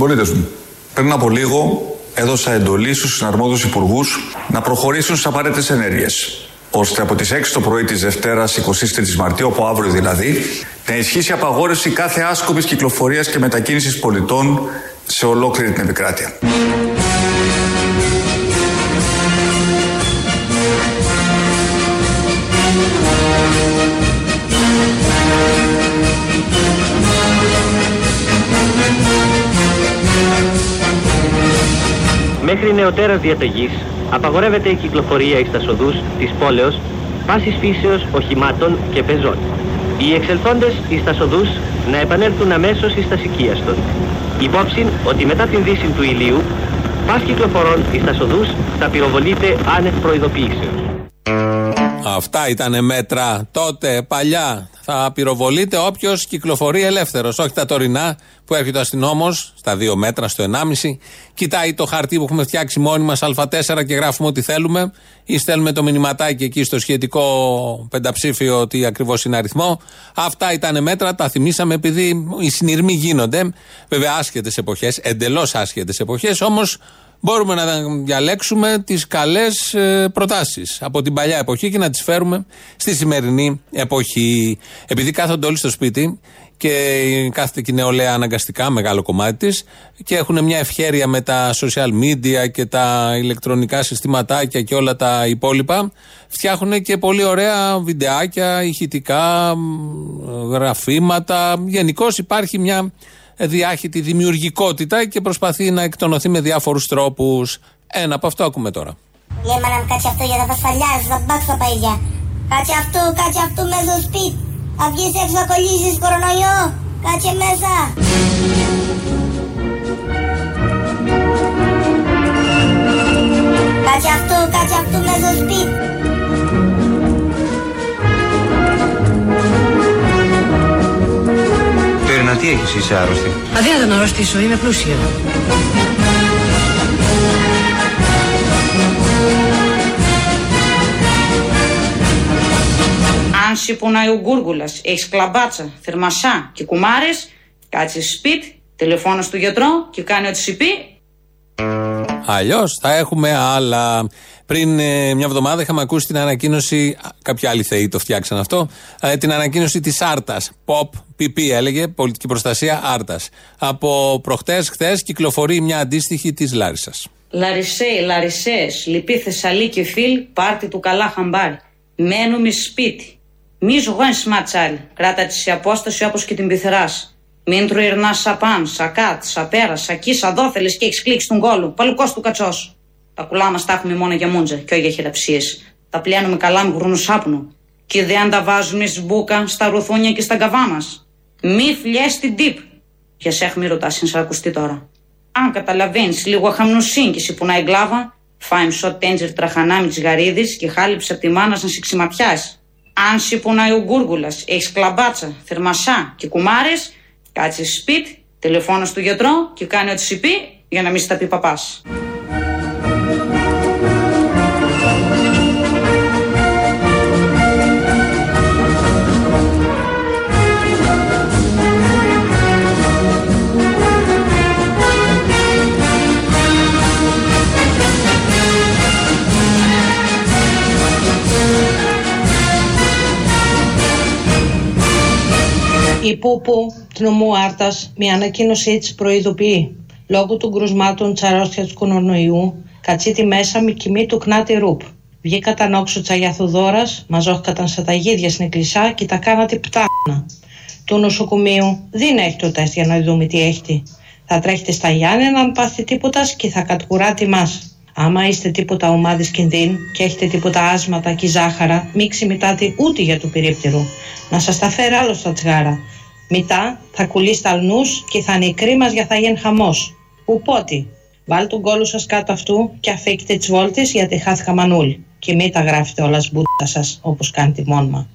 Συμπολίτε μου, πριν από λίγο έδωσα εντολή στους συναρμόδιους υπουργούς να προχωρήσουν στις απαραίτητες ενέργειες ώστε από τις 6 το πρωί της Δευτέρας 23 Μαρτίου, από αύριο δηλαδή, να ισχύσει απαγόρευση κάθε άσκοπης κυκλοφορίας και μετακίνησης πολιτών σε ολόκληρη την επικράτεια. Μέχρι νεωτέρας διαταγής απαγορεύεται η κυκλοφορία εις τα σοδούς της πόλεως πάσης φύσεως οχημάτων και πεζών. Οι εξελθόντες εις τα σοδούς να επανέλθουν αμέσως εις τα σικίαστον. Υπόψη ότι μετά την δύση του ηλίου, πας κυκλοφορών εις τα σοδούς θα πυροβολείται άνευ προειδοποιήσεως. Αυτά ήταν μέτρα τότε, παλιά. Θα πυροβολείται όποιος κυκλοφορεί ελεύθερος. Όχι τα τωρινά που έρχεται ο αστυνόμος στα δύο μέτρα, στο 1,5, κοιτάει το χαρτί που έχουμε φτιάξει μόνοι μας Α4 και γράφουμε ό,τι θέλουμε, ή στέλνουμε το μηνυματάκι εκεί στο σχετικό πενταψήφιο ότι ακριβώς είναι αριθμό. Αυτά ήταν μέτρα, τα θυμήσαμε επειδή οι συνειρμοί γίνονται. Βέβαια, άσχετες εποχές, εντελώς άσχετες εποχές, όμως μπορούμε να διαλέξουμε τις καλές ε, προτάσεις από την παλιά εποχή και να τις φέρουμε στη σημερινή εποχή. Επειδή κάθονται όλοι στο σπίτι και κάθεται και η νεολαία αναγκαστικά, μεγάλο κομμάτι της, και έχουν μια ευχέρεια με τα social media και τα ηλεκτρονικά συστηματάκια και όλα τα υπόλοιπα, φτιάχνουν και πολύ ωραία βιντεάκια, ηχητικά, γραφήματα. Γενικώς υπάρχει μια διάχυτη δημιουργικότητα και προσπαθεί να εκτονωθεί με διάφορους τρόπους. Ένα από αυτό ακούμε τώρα. Λέμε να κάτσε αυτό για να φασφαλιάζει, θα μπάξω τα παιδιά. Κάτσε αυτό, κάτσε αυτό μέσα στο σπίτι. Θα βγεις έξω να κολλήσεις κορονοϊό. Κάτσε μέσα. Κάτσε αυτό, κάτσε αυτό μέσα στο σπίτι. Πέρινα, τι έχεις, είσαι άρρωστη. Αδύνατο να αρρωστήσω, είμαι πλούσια. Αν σε πονάει ο γκούργουλας, έχεις κλαμπάτσα, θερμασά και κουμάρες, κάτσε σπίτι, τηλεφώνα στο γιατρό και κάνει ό,τι σου πει. Αλλιώς θα έχουμε άλλα. Πριν ε, μια εβδομάδα είχαμε ακούσει την ανακοίνωση. Κάποιοι άλλοι θεοί το φτιάξαν αυτό. Ε, την ανακοίνωση της Άρτας. POP, PP έλεγε, Πολιτική Προστασία Άρτας. Από προχτές, χθες κυκλοφορεί μια αντίστοιχη της Λάρισας. Λαρισέ, Λαρισές, λυπή Θεσσαλίκη φίλ, πάρτι του καλά χαμπάρι. Μένουμε σπίτι. Μη ζωγόν σματσάλι. Κράτα της σε απόσταση όπως και την πυθερά. Μην τρουερνά σαπάν, σακάτ, σαπέρα, σακί, σαδόθελε και έχεις κλείξει τον κόλο. Παλουκό του κατσός. Τα κουλά μας τα έχουμε μόνο για μούντζα και όχι για χειραψίες. Τα πλένουμε καλά με γρούνο σάπνο. Και δεν τα βάζουμε σμπούκα στα ρουθούνια και στα καβά μας. Μη φλιές την τύπ. Για σεχ μη ρωτάς, ακουστεί τώρα. Αν καταλαβαίνεις λίγο χαμνοσύγκηση που να εγκλάβα, φάιμ σοτ τέντζερ τραχανά με τι γαρίδε και χάλιψε από τη μάνα να σε ξηματιάσει. Αν σου πονάει ο γκούργουλας, έχεις κλαμπάτσα, θερμασά και κουμάρες, κάτσε σπίτι, τηλεφώνας στο γιατρό και κάνει ό,τι σου πει για να μην στα πει παπάς. Η Πούπου του νομού Άρτας με ανακοίνωσή τη προειδοποιεί λόγω των κρουσμάτων της αρρώστιας του κορονοϊού, κατσίτη μέσα με κοιμή του κνάτι ρουπ. Βγήκα τα νόξου τσαγιαθουδόρα, μαζόχκαταν στα ταγίδια στην εκκλησιά και τα κάνατε πτάχνα. Του νοσοκομείου δεν έχει το τεστ για να δούμε τι έχει. Θα τρέχετε στα Γιάννενα αν πάθει τίποτα και θα κατκουράτε μας. Άμα είστε τίποτα ομάδη κινδύν και έχετε τίποτα άσματα και ζάχαρα, μην ξημητάτε ούτε για του περίπτερου. Να σας τα φέρει άλλο στα τσιγάρα. Μετά θα κουλήσει τα αλνούς και θα είναι η κρίμα για θα γίνει χαμός. Οπότε, βάλτε τον κόλο σας κάτω αυτού και αφήκετε τις βόλτες γιατί χάθηκα μανούλ. Και μην τα γράφετε όλα σμπούτα σας όπως κάνετε μόνιμα.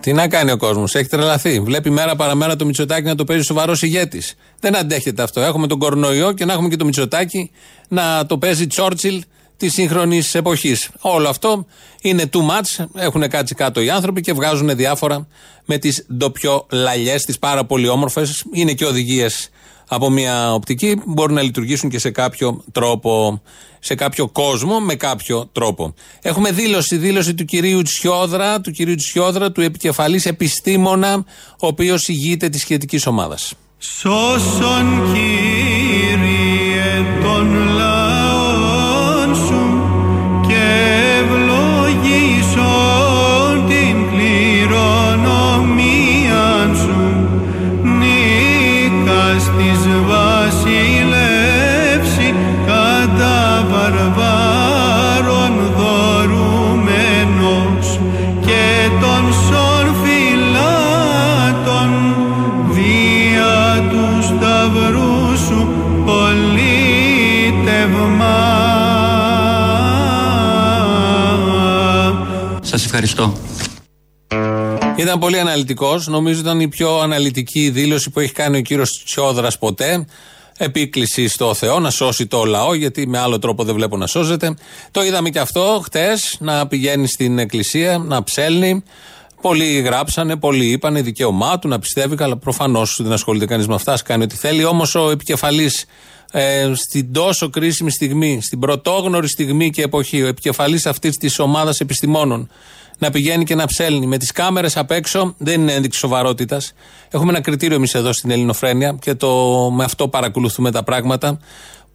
Τι να κάνει ο κόσμος, έχει τρελαθεί. Βλέπει μέρα παραμέρα το Μητσοτάκι να το παίζει σοβαρός ηγέτης. Δεν αντέχεται αυτό. Έχουμε τον κορονοϊό και να έχουμε και το Μητσοτάκι να το παίζει Τσόρτσιλ της σύγχρονης εποχής. Όλο αυτό είναι too much. Έχουν κάτσει κάτω οι άνθρωποι και βγάζουν διάφορα με τις ντοπιολαλιέ, τις πάρα πολύ όμορφες. Είναι και οδηγίες από μια οπτική μπορούν να λειτουργήσουν και σε κάποιο τρόπο, σε κάποιο κόσμο με κάποιο τρόπο. Έχουμε δήλωση, δήλωση του κυρίου Τσιόδρα, του κυρίου Τσιόδρα, του επικεφαλής επιστήμονα, ο οποίος ηγείται της σχετικής ομάδας. Σώσον Κύριε τον Σας ευχαριστώ. Ήταν πολύ αναλυτικός. Νομίζω ήταν η πιο αναλυτική δήλωση που έχει κάνει ο κύριος Τσιόδρας ποτέ. Επίκληση στο Θεό να σώσει το λαό, γιατί με άλλο τρόπο δεν βλέπω να σώζεται. Το είδαμε και αυτό χτες, να πηγαίνει στην εκκλησία, να ψέλνει. Πολλοί γράψανε, πολλοί είπανε δικαίωμά του να πιστεύει, αλλά προφανώς δεν ασχολείται κανείς με αυτά, κάνει ό,τι θέλει. Όμως ο επικεφαλής ε, στην τόσο κρίσιμη στιγμή, στην πρωτόγνωρη στιγμή και εποχή, ο επικεφαλής αυτής της ομάδας επιστημόνων, να πηγαίνει και να ψέλνει με τις κάμερες απ' έξω δεν είναι ένδειξη σοβαρότητας. Έχουμε ένα κριτήριο εμείς εδώ στην Ελληνοφρένεια και το, με αυτό παρακολουθούμε τα πράγματα.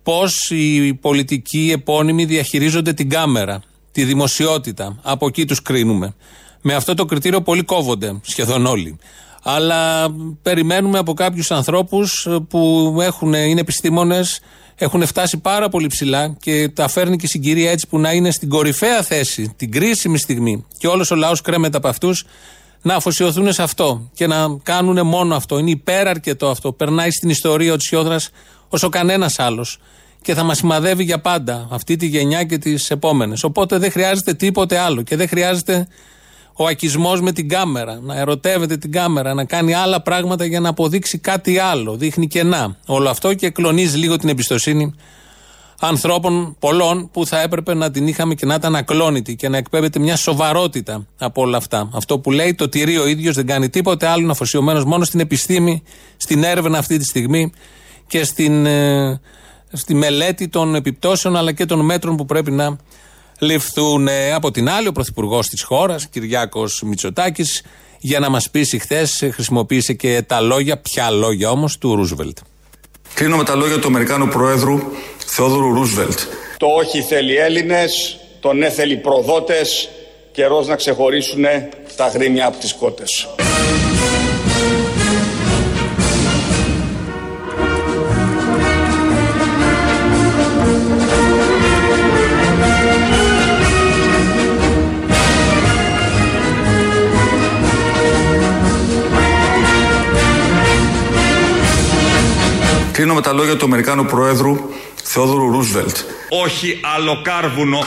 Πώς οι πολιτικοί επώνυμοι διαχειρίζονται την κάμερα, τη δημοσιότητα. Από εκεί τους κρίνουμε. Με αυτό το κριτήριο πολλοί κόβονται, σχεδόν όλοι. Αλλά περιμένουμε από κάποιους ανθρώπους που έχουν, είναι επιστήμονες, έχουν φτάσει πάρα πολύ ψηλά και τα φέρνει και η συγκυρία έτσι που να είναι στην κορυφαία θέση, την κρίσιμη στιγμή και όλος ο λαός κρέμεται από αυτούς να αφοσιωθούν σε αυτό και να κάνουν μόνο αυτό. Είναι υπεραρκετό αυτό. Περνάει στην ιστορία ο Τσιόδρας όσο κανένας άλλος και θα μας σημαδεύει για πάντα αυτή τη γενιά και τις επόμενες. Οπότε δεν χρειάζεται τίποτε άλλο και δεν χρειάζεται ο ακισμός με την κάμερα, να ερωτεύεται την κάμερα, να κάνει άλλα πράγματα για να αποδείξει κάτι άλλο. Δείχνει κενά όλο αυτό και κλονίζει λίγο την εμπιστοσύνη ανθρώπων πολλών που θα έπρεπε να την είχαμε και να ήταν ακλόνητη και να εκπέμπεται μια σοβαρότητα από όλα αυτά. Αυτό που λέει το τηρεί ο ίδιος, δεν κάνει τίποτε άλλο, είναι αφοσιωμένος μόνο στην επιστήμη, στην έρευνα αυτή τη στιγμή και στην, ε, στη μελέτη των επιπτώσεων αλλά και των μέτρων που πρέπει να ληφθούν. Από την άλλη, ο Πρωθυπουργός της χώρας, Κυριάκος Μητσοτάκης, για να μας πείσει χθες, χρησιμοποίησε και τα λόγια, ποια λόγια όμως, του Ρούσβελτ. Κλείνω με τα λόγια του Αμερικάνου Προέδρου Θεόδωρου Ρούσβελτ. Το όχι θέλει Έλληνες, το ναι θέλει προδότες, καιρός να ξεχωρίσουν τα γρήμια από τις κότες. Κλείνω με τα λόγια του Αμερικάνου Προέδρου Θεόδωρου Ρούσβελτ. Όχι άλλο κάρβουνο.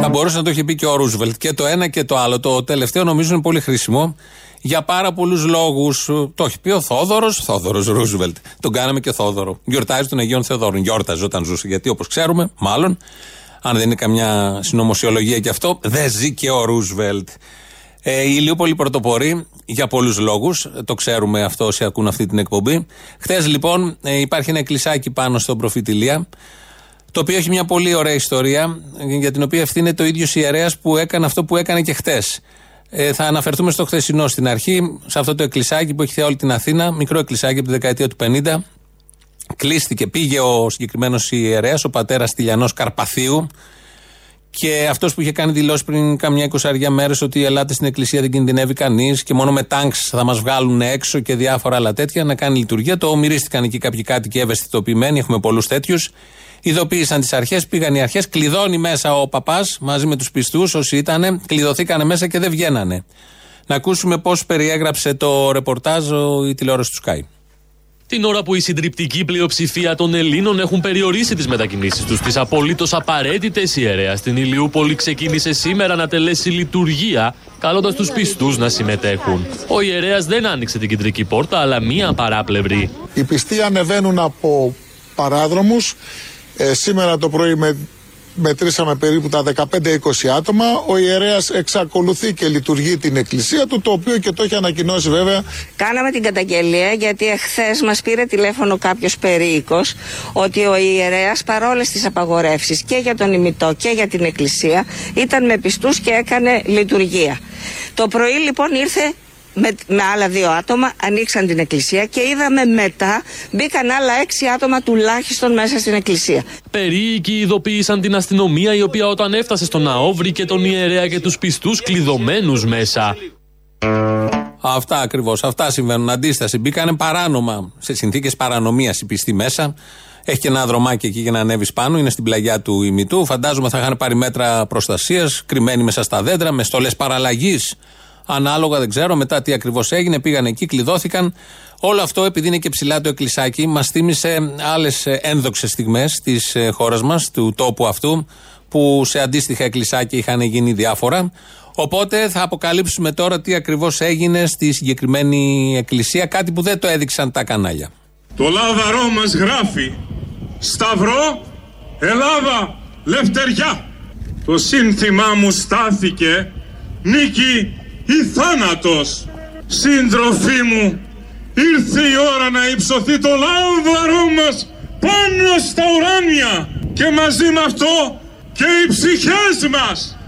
Θα μπορούσε να το έχει πει και ο Ρούσβελτ. Και το ένα και το άλλο. Το τελευταίο νομίζω είναι πολύ χρήσιμο για πάρα πολλούς λόγους. Το έχει πει ο Θόδωρος, Θόδωρος Ρούσβελτ. Τον κάναμε και Θόδωρο. Γιορτάζει τον Αγίων Θεοδόρων. Γιόρταζε όταν ζούσε. Γιατί όπως ξέρουμε, μάλλον, αν δεν είναι καμιά συνωμοσιολογία και αυτό, δεν ζει και ο Ρούσβελτ. Ε, η Ηλιούπολη πρωτοπορεί για πολλούς λόγους. Το ξέρουμε αυτό όσοι ακούν αυτή την εκπομπή. Χθες λοιπόν ε, υπάρχει ένα εκκλησάκι πάνω στον προφητηλία. Το οποίο έχει μια πολύ ωραία ιστορία για την οποία ευθύνεται ο ίδιος ιερέας που έκανε αυτό που έκανε και χθες. Ε, θα αναφερθούμε στο χθεσινό στην αρχή, σε αυτό το εκκλησάκι που έχει θέα όλη την Αθήνα, μικρό εκκλησάκι από τη δεκαετία του 50. Κλείστηκε, πήγε ο συγκεκριμένος ιερέας, ο πατέρας Τηλιανός Καρπαθίου, και αυτός που είχε κάνει δηλώσεις πριν καμιά εικοσαριά μέρες ότι η Ελλάδα στην Εκκλησία δεν κινδυνεύει κανείς και μόνο με τάγκς θα μας βγάλουν έξω και διάφορα άλλα τέτοια να κάνει λειτουργία. Το μυρίστηκαν εκεί κάποιοι κάτοικοι ευαισθητοποιημένοι, έχουμε πολλούς τέτοιους. Ειδοποίησαν τις αρχές, πήγαν οι αρχές, κλειδώνει μέσα ο παπάς μαζί με τους πιστούς όσοι ήταν, κλειδωθήκανε μέσα και δεν βγαίνανε. Να ακούσουμε πώς περιέγραψε το ρεπορτάζ η τηλεόραση του Sky. Την ώρα που η συντριπτική πλειοψηφία των Ελλήνων έχουν περιορίσει τις μετακινήσεις τους στις απολύτως απαραίτητες ιερέας στην Ηλιούπολη, ξεκίνησε σήμερα να τελέσει λειτουργία, καλώντας τους πιστούς να συμμετέχουν. Ο ιερέας δεν άνοιξε την κεντρική πόρτα, αλλά μία παράπλευρη. Οι πιστοί ανεβαίνουν από παράδρομους. Ε, σήμερα το πρωί με μετρήσαμε περίπου τα 15-20 άτομα. Ο ιερέας εξακολουθεί και λειτουργεί την εκκλησία του, το οποίο και το έχει ανακοινώσει βέβαια. Κάναμε την καταγγελία γιατί εχθές μας πήρε τηλέφωνο κάποιος περίοικος ότι ο ιερέας παρόλες τις απαγορεύσεις και για τον ημιτό και για την εκκλησία ήταν με πιστούς και έκανε λειτουργία. Το πρωί λοιπόν ήρθε με, με άλλα δύο άτομα, ανοίξαν την εκκλησία και είδαμε μετά μπήκαν άλλα έξι άτομα τουλάχιστον μέσα στην εκκλησία. Περίοικοι ειδοποίησαν την αστυνομία η οποία όταν έφτασε στο ναό βρήκε τον ιερέα και τους πιστούς κλειδωμένους μέσα. Αυτά ακριβώς. Αυτά συμβαίνουν. Αντίσταση. Μπήκανε παράνομα, σε συνθήκες παρανομίας οι πιστοί μέσα. Έχει και ένα δρομάκι εκεί για να ανέβεις πάνω. Είναι στην πλαγιά του ημιτού. Φαντάζομαι θα είχαν πάρει μέτρα προστασίας, κρυμμένοι μέσα στα δέντρα, με στολές παραλλαγής. Ανάλογα δεν ξέρω μετά τι ακριβώς έγινε. Πήγαν εκεί, κλειδώθηκαν. Όλο αυτό επειδή είναι και ψηλά το εκκλησάκι, μας θύμισε άλλες ένδοξες στιγμές της ε, χώρας μας, του τόπου αυτού, που σε αντίστοιχα εκκλησάκια είχαν γίνει διάφορα. Οπότε θα αποκαλύψουμε τώρα τι ακριβώς έγινε στη συγκεκριμένη εκκλησία, κάτι που δεν το έδειξαν τα κανάλια. Το λάβαρό μας γράφει Σταυρό, Ελλάδα, Λευτεριά. Το σύνθημά μου στάθηκε νίκη ή θάνατος. Σύντροφοί μου, ήρθε η ώρα να υψωθεί το λάβαρό μας πάνω στα ουράνια και μαζί με αυτό και οι ψυχές μας.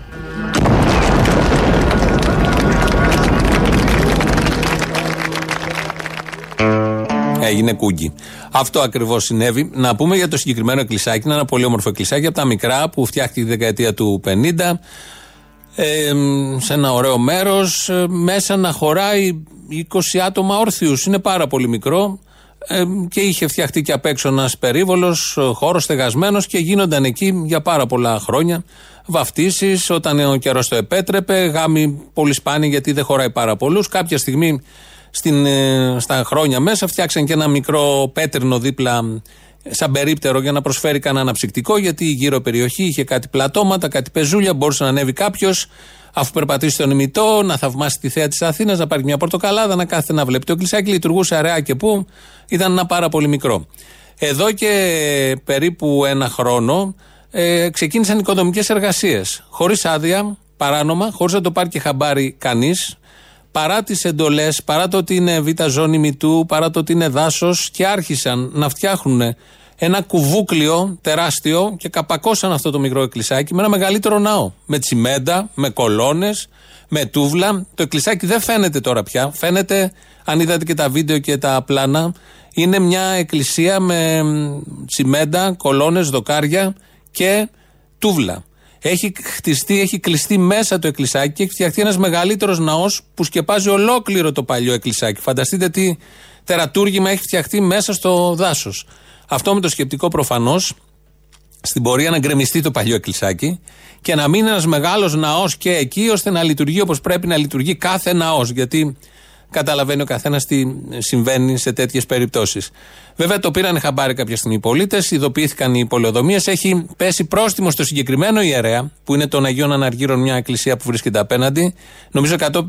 Έγινε κούγκι. Αυτό ακριβώς συνέβη. Να πούμε για το συγκεκριμένο εκκλησάκι. Είναι ένα πολύ όμορφο εκκλησάκι από τα μικρά που φτιάχτηκε τη δεκαετία του 50. Ε, σε ένα ωραίο μέρος. μέσα να χωράει 20 άτομα όρθιους. Είναι πάρα πολύ μικρό. Ε, και είχε φτιαχτεί και απ' έξω ένας περίβολος, χώρος στεγασμένος και γίνονταν εκεί για πάρα πολλά χρόνια βαφτίσεις όταν ο καιρός το επέτρεπε. Γάμοι πολύ σπάνιοι γιατί δεν χωράει πάρα πολλούς. Κάποια στιγμή στην, ε, στα χρόνια μέσα φτιάξαν και ένα μικρό πέτρινο δίπλα σαν περίπτερο για να προσφέρει κανένα αναψυκτικό γιατί η γύρω περιοχή είχε κάτι πλατώματα, κάτι πεζούλια, μπορούσε να ανέβει κάποιος αφού περπατήσει στον ημιτό, να θαυμάσει τη θέα της Αθήνας, να πάρει μια πορτοκαλάδα, να κάθεται να βλέπει. Το κλεισάκι λειτουργούσε αραιά και πού ήταν ένα πάρα πολύ μικρό. Εδώ και περίπου ένα χρόνο ε, ξεκίνησαν οικοδομικές εργασίες. Χωρίς άδεια, παράνομα, χωρίς να το πάρει και χαμπάρι κανείς, παρά τις εντολές, παρά το ότι είναι β' ζώνη μητού, παρά το ότι είναι δάσος και άρχισαν να φτιάχνουν ένα κουβούκλιο τεράστιο και καπακώσαν αυτό το μικρό εκκλησάκι με ένα μεγαλύτερο ναό. Με τσιμέντα, με κολόνες, με τούβλα. Το εκκλησάκι δεν φαίνεται τώρα πια. Φαίνεται, αν είδατε και τα βίντεο και τα πλάνα, είναι μια εκκλησία με τσιμέντα, κολόνες, δοκάρια και τούβλα. Έχει χτιστεί, έχει κλειστεί μέσα το εκκλησάκι και έχει φτιαχτεί ένας μεγαλύτερος ναός που σκεπάζει ολόκληρο το παλιό εκκλησάκι. Φανταστείτε τι τερατούργημα έχει φτιαχτεί μέσα στο δάσος. Αυτό με το σκεπτικό προφανώς στην πορεία να γκρεμιστεί το παλιό εκκλησάκι και να μείνει ένας μεγάλος ναός και εκεί ώστε να λειτουργεί όπως πρέπει να λειτουργεί κάθε ναός. Γιατί καταλαβαίνει ο καθένας τι συμβαίνει σε τέτοιες περιπτώσεις. Βέβαια το πήραν χαμπάρι κάποια στιγμή οι πολίτες, ειδοποιήθηκαν οι πολεοδομίες. Έχει πέσει πρόστιμο στο συγκεκριμένο ιερέα, που είναι των Αγίων Αναργύρων, μια εκκλησία που βρίσκεται απέναντι. Νομίζω 150.000.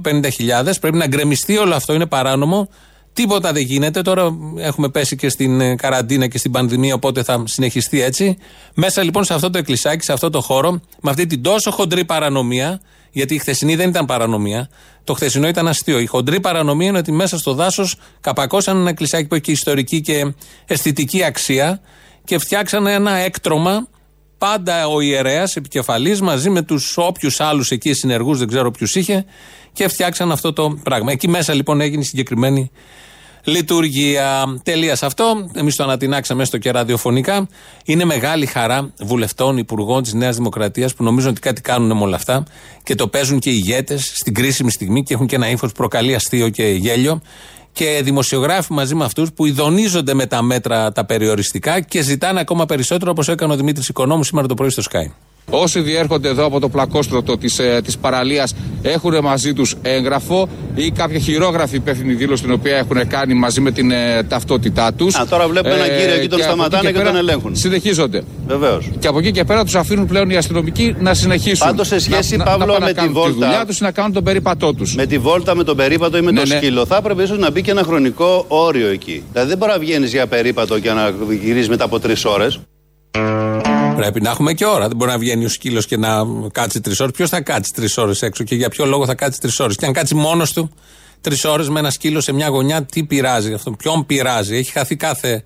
Πρέπει να γκρεμιστεί όλο αυτό, είναι παράνομο. Τίποτα δεν γίνεται. Τώρα έχουμε πέσει και στην ε, καραντίνα και στην πανδημία, οπότε θα συνεχιστεί έτσι. Μέσα λοιπόν σε αυτό το εκκλησάκι, σε αυτό το χώρο, με αυτή την τόσο χοντρή παρανομία, γιατί η χθεσινή δεν ήταν παρανομία, το χθεσινό ήταν αστείο. Η χοντρή παρανομία είναι ότι μέσα στο δάσος καπακώσαν ένα εκκλησάκι που έχει και ιστορική και αισθητική αξία και φτιάξαν ένα έκτρωμα. Πάντα ο ιερέας επικεφαλής μαζί με τους όποιους άλλους εκεί συνεργούς, δεν ξέρω ποιους είχε, και φτιάξαν αυτό το πράγμα. Εκεί μέσα λοιπόν έγινε η συγκεκριμένη λειτουργία. Τελεία σε αυτό. Εμείς το ανατινάξαμε έστω και ραδιοφωνικά. Είναι μεγάλη χαρά βουλευτών, υπουργών της Νέας Δημοκρατίας που νομίζουν ότι κάτι κάνουν με όλα αυτά και το παίζουν και οι ηγέτες στην κρίσιμη στιγμή και έχουν και ένα ύφος που προκαλεί αστείο και γέλιο. Και δημοσιογράφοι μαζί με αυτούς που ειδονίζονται με τα μέτρα τα περιοριστικά και ζητάνε ακόμα περισσότερο όπως έκανε ο Δημήτρης Οικονόμου σήμερα το πρωί στο Sky. Όσοι διέρχονται εδώ από το πλακόστρωτο της, ε, της παραλίας έχουν μαζί τους έγγραφο ή κάποια χειρόγραφη υπεύθυνη δήλωση την οποία έχουν κάνει μαζί με την ε, ταυτότητά τους. Α, τώρα βλέπουμε έναν κύριο εκεί τον σταματάνε και, και τον ελέγχουν. Συνεχίζονται. Βεβαίως. Και από εκεί και πέρα τους αφήνουν πλέον οι αστυνομικοί να συνεχίσουν. Πάντως σε σχέση, να, Παύλο, να, να με τη βόλτα. Τη δουλειά τους να κάνουν τον περίπατό τους. Με τη βόλτα, με τον περίπατο ή με ναι, το ναι. σκύλο. Θα έπρεπε ίσως να μπει και ένα χρονικό όριο εκεί. Δηλαδή δεν μπορεί να βγαίνεις για περίπατο και να γυρίζεις μετά από τρεις ώρες. Πρέπει να έχουμε και ώρα. Δεν μπορεί να βγαίνει ο σκύλος και να κάτσει τρεις ώρες. Ποιος θα κάτσει τρεις ώρες έξω και για ποιο λόγο θα κάτσει τρεις ώρες; Και αν κάτσει μόνος του τρεις ώρες με ένα σκύλο σε μια γωνιά, τι πειράζει αυτό; Ποιον πειράζει; Έχει χαθεί κάθε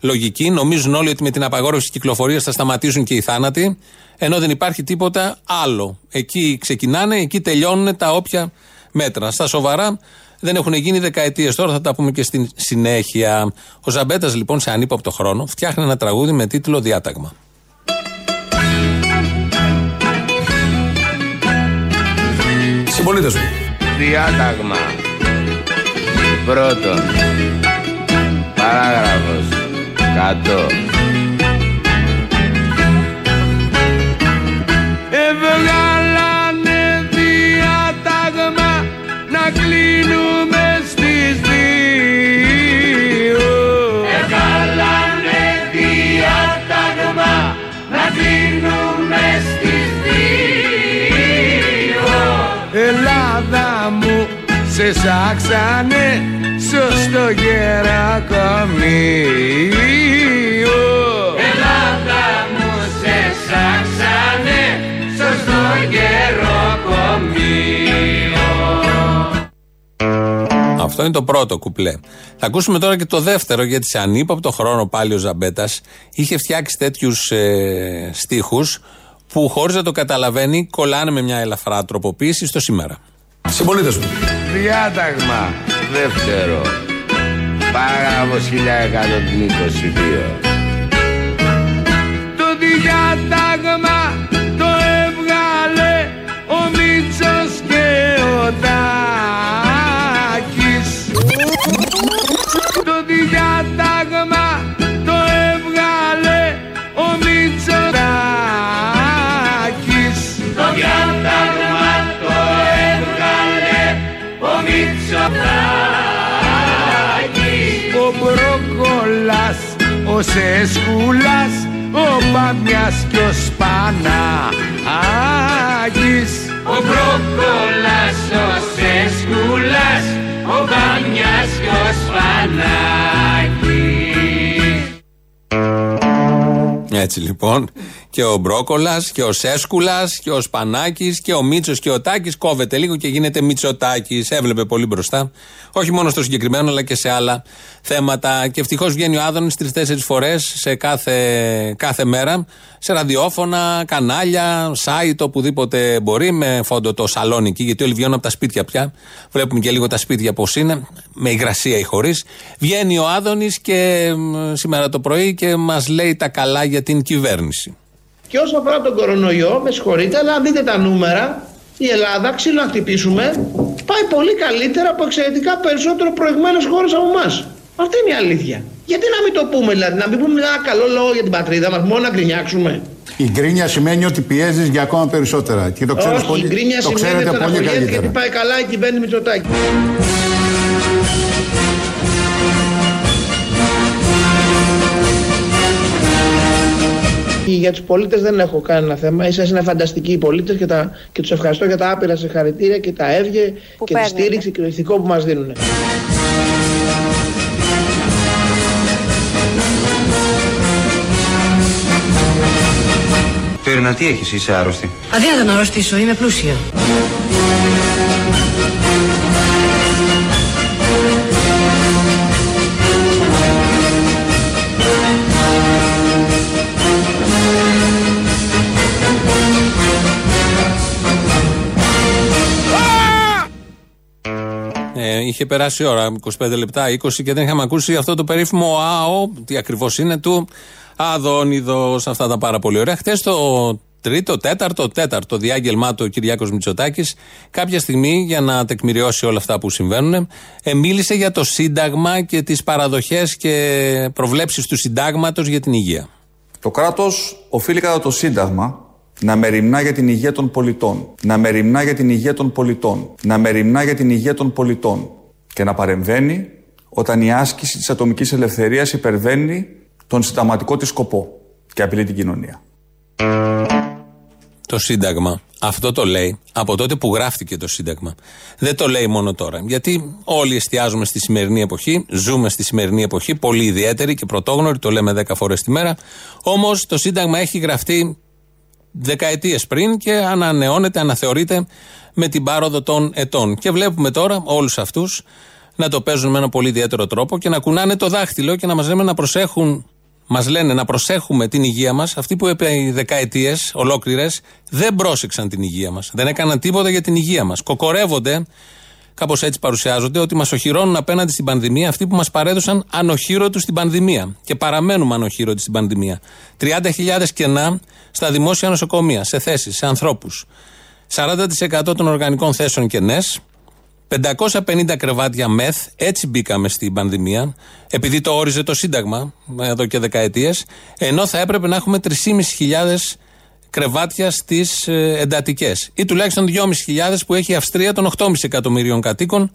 λογική. Νομίζουν όλοι ότι με την απαγόρευση της κυκλοφορίας θα σταματήσουν και οι θάνατοι. Ενώ δεν υπάρχει τίποτα άλλο. Εκεί ξεκινάνε, εκεί τελειώνουν τα όποια μέτρα. Στα σοβαρά δεν έχουν γίνει δεκαετίες. Τώρα θα τα πούμε και στην συνέχεια. Ο Ζαμπέτας λοιπόν σε ανύποπτο χρόνο φτιάχνει ένα τραγούδι με τίτλο Διάταγμα. Συμπολίτε μου. Διάταγμα. Πρώτον. Παράγραφος. Κάτω. Σε σάξανε σωστό γερακομείο. Ελλάδα μου σε σάξανε σωστό γεροκομείο. Αυτό είναι το πρώτο κουπλέ. Θα ακούσουμε τώρα και το δεύτερο, γιατί σε ανύποπτο χρόνο πάλι ο Ζαμπέτας είχε φτιάξει τέτοιους ε, στίχους που χωρίς να το καταλαβαίνει κολλάνε με μια ελαφρά τροποποίηση στο σήμερα. Συμπολίτε μου. Διάταγμα. Δεύτερο. Παράγραφος 1122. Το διάταγμα ο Σεσκούλας, ο Παμιάς και ο Σπανάκης Ο Μπρόκολας, ο Σεσκούλας, ο Μπαμιάς και ο Σπανάκης Έτσι λοιπόν. Και ο Μπρόκολας και ο Σέσκουλας και ο Σπανάκης και ο Μίτσος και ο Τάκης κόβεται λίγο και γίνεται Μητσοτάκης. Έβλεπε πολύ μπροστά. Όχι μόνο στο συγκεκριμένο, αλλά και σε άλλα θέματα. Και ευτυχώς βγαίνει ο Άδωνης τρει-τέσσερι φορές σε κάθε, κάθε μέρα σε ραδιόφωνα, κανάλια, site, οπουδήποτε μπορεί, με φόντο το σαλόνι εκεί, γιατί όλοι βγαίνουν από τα σπίτια πια. Βλέπουμε και λίγο τα σπίτια πώς είναι, με υγρασία ή χωρίς. Βγαίνει ο Άδωνης και μ, σήμερα το πρωί και μας λέει τα καλά για την κυβέρνηση. Και όσο αφορά τον κορονοϊό, με συγχωρείτε, αλλά αν δείτε τα νούμερα, η Ελλάδα, ξύλο να χτυπήσουμε, πάει πολύ καλύτερα από εξαιρετικά περισσότερο προηγμένες χώρες από εμάς. Αυτή είναι η αλήθεια. Γιατί να μην το πούμε, δηλαδή, να μην πούμε ένα καλό λόγο για την πατρίδα μας, μόνο να γκρινιάξουμε. Η γκρίνια σημαίνει ότι πιέζεις για ακόμα περισσότερα. Και το ξέρεις Όχι, πολύ, η γκρίνια το σημαίνει ξέρετε ότι πολύ αναχωριέται γιατί καλύτερα. πάει καλά η κυβέρνηση Μητσοτάκη. Για τους πολίτες δεν έχω κανένα θέμα. Είσαστε είναι φανταστικοί οι πολίτες και, τα- και τους ευχαριστώ για τα άπειρα συγχαρητήρια και τα έβγε Που και τη παίρνετε. στήριξη και το ηθικό που μας δίνουν. Τέρινα, τι έχεις, είσαι άρρωστη. Αδύνατο να αρρωστήσω, είμαι πλούσια. Είχε περάσει η ώρα, 25 λεπτά, 20 και δεν είχαμε ακούσει αυτό το περίφημο ΑΟ, τι ακριβώς είναι, του Αδόνιδος. Αυτά τα πάρα πολύ ωραία. Χθες το τρίτο, τέταρτο, τέταρτο διάγγελμά του ο Κυριάκος Μητσοτάκης, κάποια στιγμή για να τεκμηριώσει όλα αυτά που συμβαίνουν, ε, μίλησε για το Σύνταγμα και τις παραδοχές και προβλέψεις του Συντάγματος για την υγεία. Το κράτος οφείλει κατά το Σύνταγμα να μεριμνά για την υγεία των πολιτών. Να μεριμνά για την υγεία των πολιτών. Να μεριμνά για την υγεία των πολιτών. Και να παρεμβαίνει όταν η άσκηση της ατομικής ελευθερίας υπερβαίνει τον συνταγματικό της σκοπό και απειλεί την κοινωνία. το Σύνταγμα. Αυτό το λέει από τότε που γράφτηκε το Σύνταγμα. Δεν το λέει μόνο τώρα. Γιατί όλοι εστιάζουμε στη σημερινή εποχή, ζούμε στη σημερινή εποχή, πολύ ιδιαίτερη και πρωτόγνωρη, το λέμε δέκα φορές τη μέρα. Όμως το Σύνταγμα έχει γραφτεί δεκαετίες πριν και ανανεώνεται, αναθεωρείται με την πάροδο των ετών. Και βλέπουμε τώρα όλους αυτούς να το παίζουν με ένα πολύ ιδιαίτερο τρόπο και να κουνάνε το δάχτυλο και να μας λένε να προσέχουν μας λένε να προσέχουμε την υγεία μας, αυτοί που επί δεκαετίες ολόκληρες δεν πρόσεξαν την υγεία μας. Δεν έκαναν τίποτα για την υγεία μας. Κοκορεύονται, κάπως έτσι παρουσιάζονται, ότι μας οχυρώνουν απέναντι στην πανδημία αυτοί που μας παρέδωσαν ανοχήρωτους στην πανδημία. Και παραμένουμε ανοχήρωτοι στην πανδημία. 30.000 κενά στα δημόσια νοσοκομεία, σε θέσεις, σε ανθρώπους. 40% των οργανικών θέσεων κενές, 550 κρεβάτια μεθ, έτσι μπήκαμε στην πανδημία, επειδή το όριζε το Σύνταγμα εδώ και δεκαετίες, ενώ θα έπρεπε να έχουμε 3.500 κρεβάτια στις ε, εντατικές. Ή τουλάχιστον 2.500 που έχει η Αυστρία των 8,5 εκατομμυρίων κατοίκων,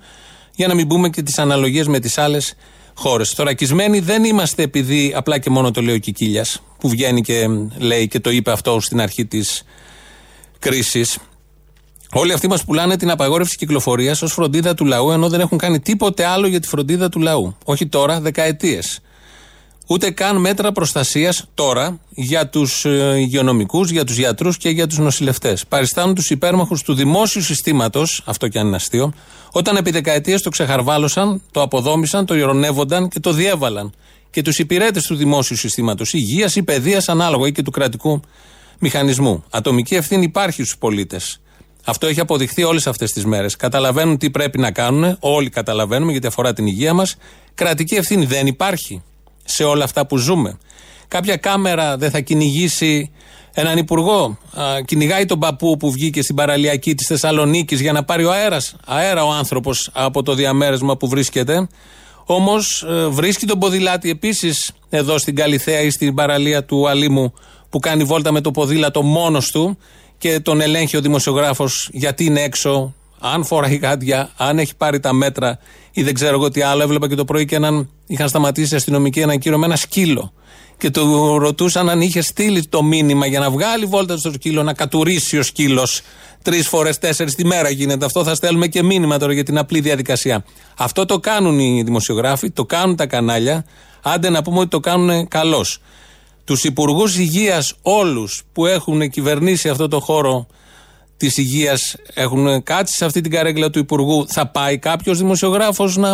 για να μην μπούμε και τις αναλογίες με τις άλλες χώρες. Θωρακισμένοι δεν είμαστε επειδή απλά και μόνο το λέει ο Κικίλιας, που βγαίνει και λέει και το είπε αυτό στην αρχή της κρίσης. Όλοι αυτοί μας πουλάνε την απαγόρευση κυκλοφορίας ως φροντίδα του λαού, ενώ δεν έχουν κάνει τίποτε άλλο για τη φροντίδα του λαού. Όχι τώρα, δεκαετίες. Ούτε καν μέτρα προστασίας τώρα για τους ε, υγειονομικούς, για τους γιατρούς και για τους νοσηλευτές. Παριστάνουν τους υπέρμαχους του δημόσιου συστήματος, αυτό και αν είναι αστείο, όταν επί δεκαετίες το ξεχαρβάλωσαν, το αποδόμησαν, το ηρωνεύονταν και το διέβαλαν. Και τους υπηρέτες του δημόσιου συστήματος υγείας ή παιδείας, ανάλογα ή και του κρατικού μηχανισμού. Ατομική ευθύνη υπάρχει στους πολίτες. Αυτό έχει αποδειχθεί όλες αυτές τις μέρες. Καταλαβαίνουν τι πρέπει να κάνουν, όλοι καταλαβαίνουμε γιατί αφορά την υγεία μας. Κρατική ευθύνη δεν υπάρχει σε όλα αυτά που ζούμε. Κάποια κάμερα δεν θα κυνηγήσει έναν υπουργό. Α, κυνηγάει τον παππού που βγήκε στην παραλιακή της Θεσσαλονίκης για να πάρει ο αέρας. Αέρα ο άνθρωπος από το διαμέρισμα που βρίσκεται. Όμως ε, βρίσκει τον ποδηλάτη επίσης εδώ στην Καλιθέα ή στην παραλία του Αλήμου που κάνει βόλτα με το ποδήλατο μόνος του και τον ελέγχει ο δημοσιογράφος γιατί είναι έξω, αν φοράει γάντια, αν έχει πάρει τα μέτρα ή δεν ξέρω εγώ τι άλλο. Έβλεπα και το πρωί και έναν. Είχαν σταματήσει αστυνομικοί έναν κύριο με ένα σκύλο. Και του ρωτούσαν αν είχε στείλει το μήνυμα για να βγάλει βόλτα στο σκύλο, να κατουρίσει ο σκύλος. Τρεις φορές, τέσσερις τη μέρα γίνεται αυτό. Θα στέλνουμε και μήνυμα τώρα για την απλή διαδικασία. Αυτό το κάνουν οι δημοσιογράφοι, το κάνουν τα κανάλια. Άντε να πούμε ότι το κάνουν καλώς τους υπουργούς υγείας όλους που έχουν κυβερνήσει αυτό το χώρο της υγείας, έχουν κάτσει σε αυτή την καρέγκλα του υπουργού, θα πάει κάποιος δημοσιογράφος να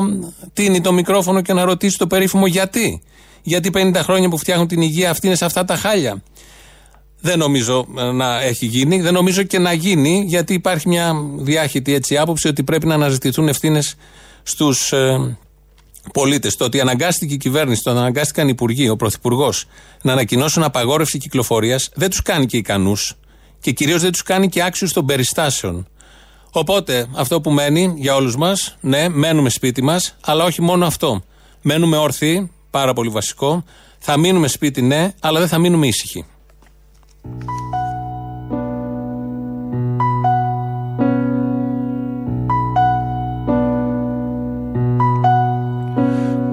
τίνει το μικρόφωνο και να ρωτήσει το περίφημο γιατί. Γιατί 50 χρόνια που φτιάχνουν την υγεία αυτή είναι σε αυτά τα χάλια. Δεν νομίζω να έχει γίνει, δεν νομίζω και να γίνει, γιατί υπάρχει μια διάχυτη έτσι άποψη ότι πρέπει να αναζητηθούν ευθύνες στους ε, πολίτες. Το ότι αναγκάστηκε η κυβέρνηση, το ότι αναγκάστηκαν οι υπουργοί, ο πρωθυπουργός να ανακοινώσουν απαγόρευση κυκλοφορίας δεν τους κάνει και ικανούς και κυρίως δεν τους κάνει και άξιους των περιστάσεων. Οπότε αυτό που μένει για όλους μας, ναι, μένουμε σπίτι μας, αλλά όχι μόνο αυτό. Μένουμε όρθιοι, πάρα πολύ βασικό. Θα μείνουμε σπίτι, ναι, αλλά δεν θα μείνουμε ήσυχοι.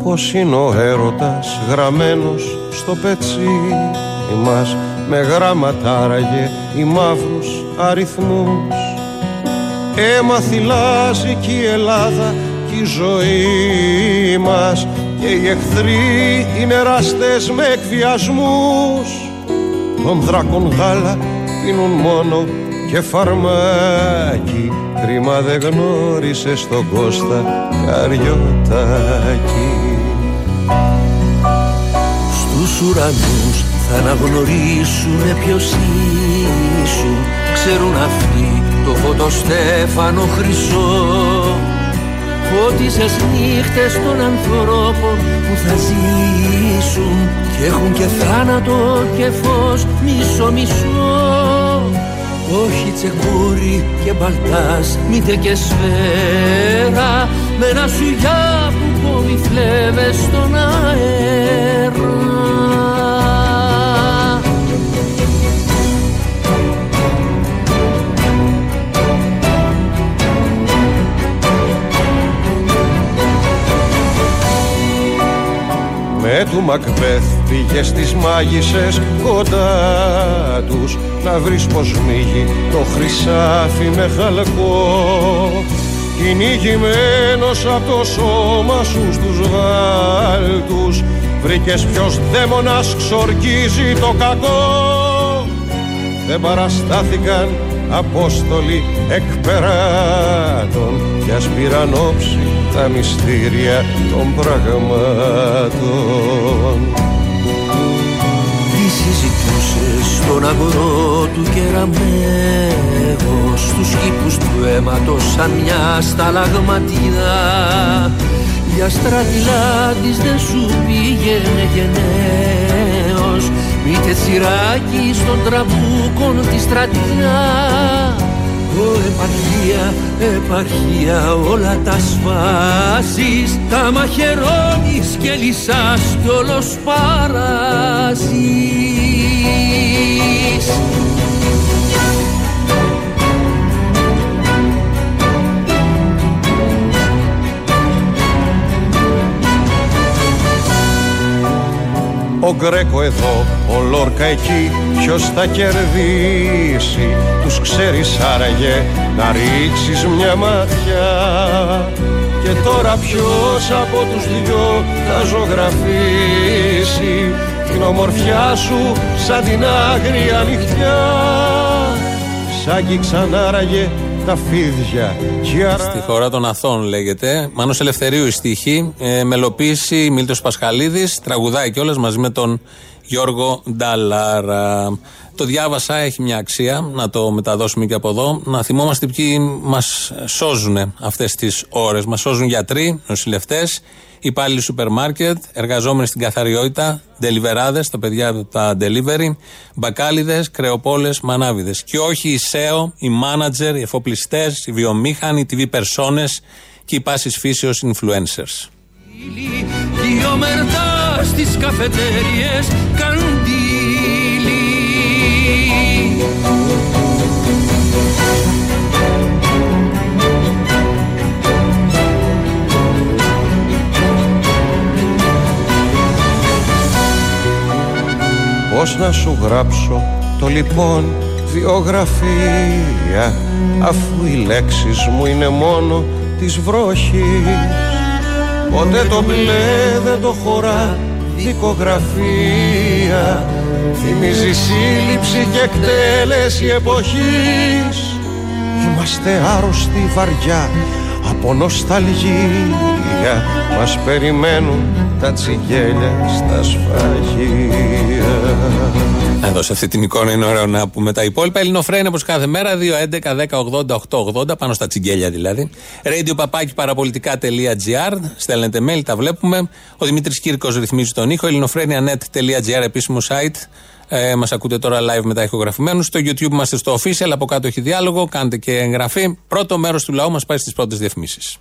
Πως είναι ο έρωτας γραμμένος στο πετσί; Μας Με γράμματα άραγε οι μαύρους αριθμούς Αίμα θυλάζει κι η Ελλάδα κι η ζωή μας Και οι εχθροί είναι ραστές με εκβιασμούς. Των δράκων γάλα πίνουν μόνο και φαρμάκι. Κρίμα δεν γνώρισε στον Κώστα Καριωτάκι Στους ουρανούς θα αναγνωρίσουνε ποιος ήσουν. Ξέρουν αυτοί το φωτοστέφανο χρυσό. Φώτισες νύχτες των ανθρώπων που θα ζήσουν. Και έχουν και θάνατο και φως μισό μισό. Όχι τσεκούρι και μπαλτάς, μήτε και σφαίρα. Με ένα σουγιά που πόμει φλέβες στον αέρα του Μακβέθ πήγες στις μάγισσες κοντά τους να βρεις πως μύγει το χρυσάφι με χαλκό. Κυνηγημένος από το σώμα σου στους βάλτους βρήκες ποιος δαίμονας ξορκίζει το κακό. Δεν παραστάθηκαν Απόστολοι εκπεράτων κι ας πήραν όψη τα μυστήρια των πραγμάτων. Τι συζητούσες στον αγορό του κεραμέως Στους κήπους του αίματος σαν μια σταλαγματιά Για στρατηλά της δεν σου πήγαινε γενναίος Μήτε τσιράκι στον τραμπούκον τη στρατιά Ω επαρχία, επαρχία όλα τα σφάσεις Τα μαχαιρώνεις και λυσάς κι όλος παράζεις Ο Γκρέκο εδώ, ο Λόρκα εκεί Ποιος θα κερδίσει; Τους ξέρεις άραγε να ρίξεις μια ματιά Και τώρα ποιος από τους δυο θα ζωγραφίσει; Την ομορφιά σου σαν την άγρια νυχτιά. Σαν ξανάραγε τα φίδια. Στη χώρα των Αθών λέγεται. Μάνος Ελευθερίου η στίχη. Ε, μελοποίηση Μίλτος Πασχαλίδης. Τραγουδάει κιόλας μαζί με τον Γιώργο Νταλάρα. Το διάβασα, έχει μια αξία να το μεταδώσουμε και από εδώ. Να θυμόμαστε ποιοι μας σώζουν αυτές τις ώρες. Μας σώζουν γιατροί, νοσηλευτές, υπάλληλοι σούπερ μάρκετ, εργαζόμενοι στην καθαριότητα, ντελιβεράδες, τα παιδιά τα delivery, μπακάλιδες, κρεοπόλες, μανάβιδες. Και όχι οι SEO, οι manager, οι εφοπλιστές, οι βιομήχανοι, οι TV personas και οι πάσης φύσεως influencers. Δύο μερτάς στις καφετέριες καντήλι Πώς να σου γράψω το λοιπόν βιογραφία Αφού οι λέξεις μου είναι μόνο της βροχής. Ποτέ το μπλε δεν το χωρά δικογραφία. Θυμίζει σύλληψη και εκτέλεση εποχής. Είμαστε άρρωστοι βαριά από νοσταλγία Μας περιμένουν τα τσιγέλια στα σφαγεία Εδώ σε αυτή την εικόνα είναι ωραίο να πούμε τα υπόλοιπα. Ελληνοφρένια όπως κάθε μέρα 2.11.10.80.880 πάνω στα τσιγκέλια δηλαδή. Radio παπάκι παραπολιτικά.gr. Στέλνετε mail, τα βλέπουμε. Ο Δημήτρης Κύρκος ρυθμίζει τον ήχο. ελληνοφρένια.net.gr επίσημο site. Ε, Μας ακούτε τώρα live μετά ηχογραφημένους. Στο YouTube είμαστε στο official. Από κάτω έχει διάλογο. Κάντε και εγγραφή. Πρώτο μέρος του λαού μας πάει στις πρώτες διαφημίσεις.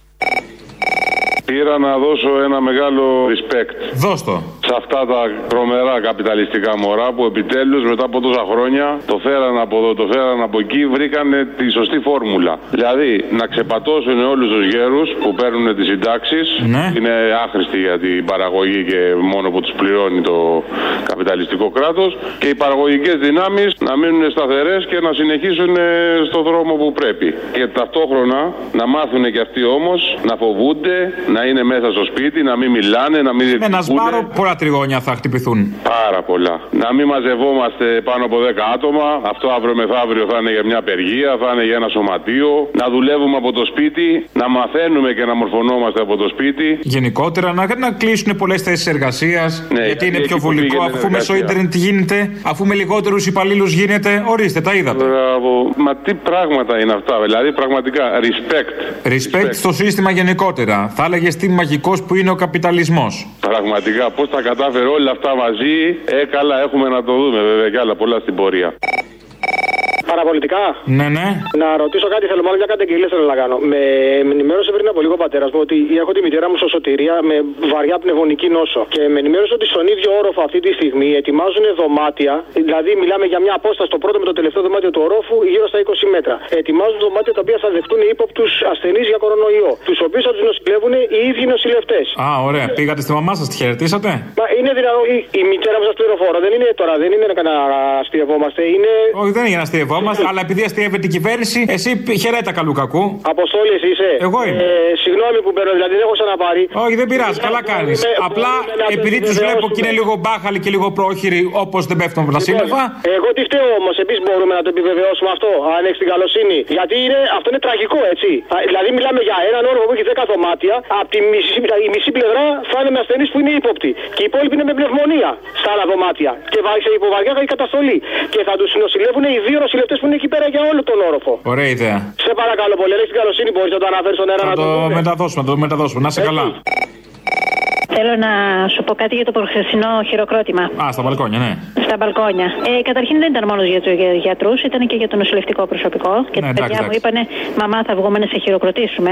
Πήρα να δώσω ένα μεγάλο respect. Δώσ' το. Σε αυτά τα τρομερά καπιταλιστικά μωρά που επιτέλους μετά από τόσα χρόνια το φέραν από εδώ, το φέραν από εκεί, βρήκαν τη σωστή φόρμουλα. Δηλαδή να ξεπατώσουν όλους τους γέρους που παίρνουν τις συντάξεις. Ναι. Είναι άχρηστοι για την παραγωγή και μόνο που τους πληρώνει το καπιταλιστικό κράτος. Και οι παραγωγικές δυνάμεις να μείνουν σταθερές και να συνεχίσουν ε, στο δρόμο που πρέπει. Και ταυτόχρονα να μάθουν και αυτοί όμως να φοβούνται, να είναι μέσα στο σπίτι, να μην μιλάνε, να μην Με ένα σπάρο πολλά τριγώνια θα χτυπηθούν. Πάρα πολλά. Να μην μαζευόμαστε πάνω από 10 άτομα. Αυτό αύριο μεθαύριο θα είναι για μια απεργία, θα είναι για ένα σωματείο. Να δουλεύουμε από το σπίτι, να μαθαίνουμε και να μορφωνόμαστε από το σπίτι. Γενικότερα να, να κλείσουν πολλές θέσεις εργασίας. Ναι, γιατί είναι εκεί πιο που ναι, βολικό. πήγαινε Αφού μέσω εργασία. ίντερνετ γίνεται, αφού με λιγότερους υπαλλήλους γίνεται. Ορίστε, τα είδατε. Μπράβο. Μα τι πράγματα είναι αυτά, δηλαδή πραγματικά respect. Respect στο σύστημα γενικότερα. Θα έλεγες τι μαγικός που είναι ο καπιταλισμός. Πραγματικά πώς τα κατάφερε όλα αυτά μαζί. Ε, καλά, έχουμε να το δούμε βέβαια και άλλα πολλά στην πορεία. Παραπολιτικά. Ναι, ναι. Να ρωτήσω κάτι, θέλω μάλλον μια καταγγελία θέλω να κάνω. Με, με ενημέρωσε πριν από λίγο ο πατέρας μου ότι έχω τη μητέρα μου στο σωτηρία με βαριά πνευμονική νόσο. Και με ενημέρωσε ότι στον ίδιο όροφο αυτή τη στιγμή ετοιμάζουν δωμάτια. Δηλαδή, μιλάμε για μια απόσταση το πρώτο με το τελευταίο δωμάτιο του ορόφου γύρω στα 20 μέτρα. Ετοιμάζουν δωμάτια τα οποία θα δεχτούν ύποπτους ασθενείς για κορονοϊό. Τους οποίους θα τους νοσηλεύουν οι ίδιοι νοσηλευτές. Α, ωραία. Πήγατε στη μαμά σας, τη χαιρετήσατε; Μα είναι είναι δυνατόν. Η, η μητέρα μου σα πληροφορώ. Δεν είναι τώρα, δεν είναι να αστειευόμαστε. Είναι. Όχι, δεν είναι για να αστειευόμαστε, αλλά επειδή αστειεύεται η κυβέρνηση, εσύ χαιρέτα καλού κακού. Αποστόλης, εσύ είσαι. Εγώ είμαι. Ε, συγγνώμη που παίρνω, δηλαδή δεν έχω ξαναπάρει. Όχι, δεν πειράζει, καλά κάνεις. Απλά επειδή του βλέπω και είναι λίγο μπάχαλοι και λίγο πρόχειροι, όπως δεν πέφτουν από τα σύννεφα. Εγώ τι φταίω όμως, εμείς μπορούμε να το επιβεβαιώσουμε αυτό, αν έχεις την καλοσύνη. Γιατί είναι, αυτό είναι τραγικό, έτσι. Α, Δηλαδή μιλάμε για έναν όροφο που έχει 10 δωμάτια, από τη μισή, η μισή πλευρά θα είναι με ασθενείς που είναι ύποπτοι. Και οι υπόλοιποι είναι με πνευμονία στα άλλα δωμάτια. Και βα- σε υποβαριά η καταστολή. Και θα τους νοσηλεύουν οι δύο νοσηλευτές που είναι εκεί πέρα για όλο τον όροφο. Ωραία ιδέα. Σε παρακαλώ πολύ, αν έχει την καλοσύνη, μπορείς να το αναφέρεις στον αέρα Θα να το το δούμε. μεταδώσουμε, θα το μεταδώσουμε. Να είσαι καλά. Θέλω να σου πω κάτι για το προχθεσινό χειροκρότημα. Α, στα μπαλκόνια, ναι. Στα μπαλκόνια. Ε, καταρχήν δεν ήταν μόνος για τους γιατρούς, ήταν και για το νοσηλευτικό προσωπικό. Και Ναι, τα εντάξει, παιδιά μου εντάξει. είπανε, Μαμά, θα βγούμε να σε χειροκροτήσουμε.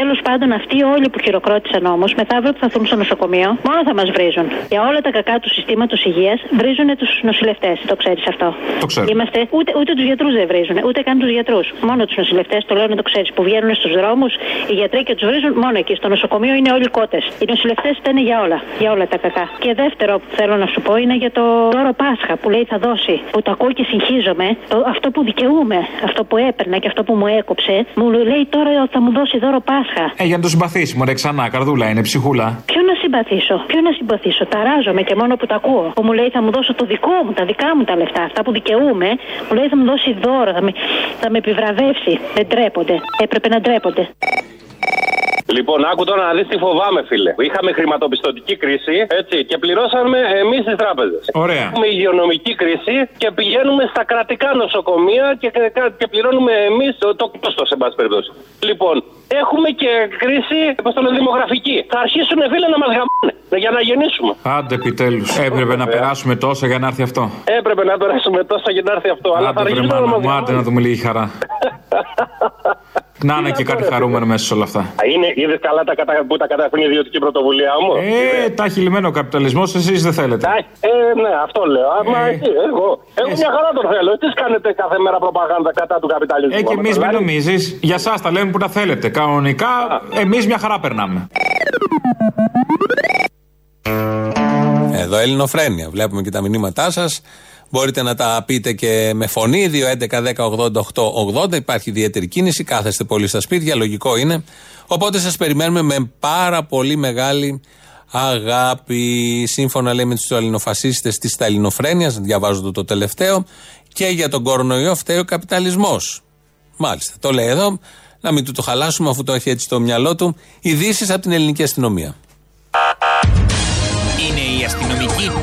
Τέλος πάντων, αυτοί όλοι που χειροκρότησαν όμως, μεθαύριο που θα έρθουν στο νοσοκομείο, μόνο θα μας βρίζουν. Για όλα τα κακά του συστήματος υγείας, βρίζουν τους νοσηλευτές. Το ξέρεις αυτό. Το ξέρω. Είμαστε, ούτε, ούτε τους γιατρούς δεν βρίζουν, ούτε καν τους γιατρούς. Μόνο τους νοσηλευτές, το λέω να το ξέρεις, που βγαίνουν στους δρόμους, οι γιατροί και τους βρίζουν μόνο εκεί. Στο νοσοκομείο είναι όλοι κότες. Οι νοσηλευτές ήταν για όλα, για όλα τα κακά. Και δεύτερο που θέλω να σου πω είναι για το δώρο Πάσχα που λέει θα δώσει. Που το ακούω και συγχύζομαι. Το, αυτό που δικαιούμαι, αυτό που έπαιρνα και αυτό που μου έκοψε, μου λέει τώρα θα μου δώσει δώρο Πάσχα. Ε, για να το συμπαθήσει, μωρέ, ξανά, καρδούλα είναι, ψυχούλα. Ποιο να συμπαθήσω, ποιο να συμπαθήσω. Ταράζομαι και μόνο που τα ακούω. Που μου λέει θα μου δώσω το δικό μου, τα δικά μου τα λεφτά, αυτά που δικαιούμαι. Μου λέει θα μου δώσει δώρο, θα με, θα με επιβραβεύσει. Δεν ντρέπονται. Έπρεπε να ντρέπονται. Λοιπόν, άκου τώρα να δεις τι φοβάμαι, φίλε. Είχαμε χρηματοπιστωτική κρίση, έτσι, και πληρώσαμε εμείς τις τράπεζες. Ωραία. Έχουμε υγειονομική κρίση και πηγαίνουμε στα κρατικά νοσοκομεία και, και, και πληρώνουμε εμείς το, το κόστος, σε πάση περιπτώσει. Λοιπόν, έχουμε και κρίση, πώ το λένε, δημογραφική. Θα αρχίσουν, φίλε, να μας γαμάνε για να γεννήσουμε. Άντε επιτέλους. Έπρεπε να περάσουμε τόσα για να έρθει αυτό. Έπρεπε να περάσουμε τόσα για να έρθει αυτό. αλλά θα Άντε βρε αρχίσουν να μάνα μας μου, άντε να δούμε λίγη χαρά. Να είναι και κάτι χαρούμενο μέσα σε όλα αυτά. Είναι, είδες καλά τα κατα... που τα καταφέρνει η ιδιωτική πρωτοβουλία όμως. Ε, τα έχει λυμμένο ο καπιταλισμός, εσείς δεν θέλετε. Ε, ναι, αυτό λέω. Α, Μα εσύ, εγώ. Εγώ μια χαρά τον θέλω. Εσεί κάνετε κάθε μέρα προπαγάνδα κατά του καπιταλισμού. Ε, και εμείς μην Δηλαδή, νομίζεις, για εσά τα λέμε που τα θέλετε. Κανονικά, εμείς μια χαρά περνάμε. Εδώ Ελληνοφρένια. Βλέπουμε και τα μηνύματά σας. Μπορείτε να τα πείτε και με φωνή. 2.11.10.80.880. Υπάρχει ιδιαίτερη κίνηση. Κάθεστε πολύ στα σπίτια. Λογικό είναι. Οπότε σας περιμένουμε με πάρα πολύ μεγάλη αγάπη. Σύμφωνα λέει με του ελληνοφασίστες της Σταλινοφρένεια. Διαβάζω το, το τελευταίο. Και για τον κορονοϊό φταίει ο καπιταλισμός. Μάλιστα. Το λέει εδώ. Να μην του το χαλάσουμε αφού το έχει έτσι στο μυαλό του. Ειδήσεις από την ελληνική αστυνομία.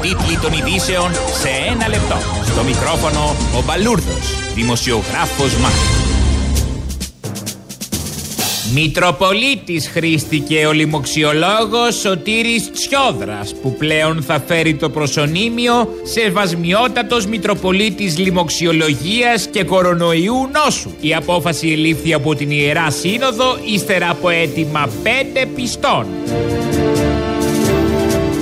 Αστυνομική τίτλη των ειδήσεων σε ένα λεπτό. Στο μικρόφωνο ο Μπαλούρδος, δημοσιογράφος Μάρκος. Μητροπολίτης χρήστηκε ο λοιμοξιολόγος Σωτήρης Τσιόδρας που πλέον θα φέρει το προσωνύμιο Σεβασμιότατος Μητροπολίτης Λοιμοξιολογίας και Κορονοϊού Νόσου. Η απόφαση ελήφθη από την Ιερά Σύνοδο ύστερα από αίτημα πέντε πιστών.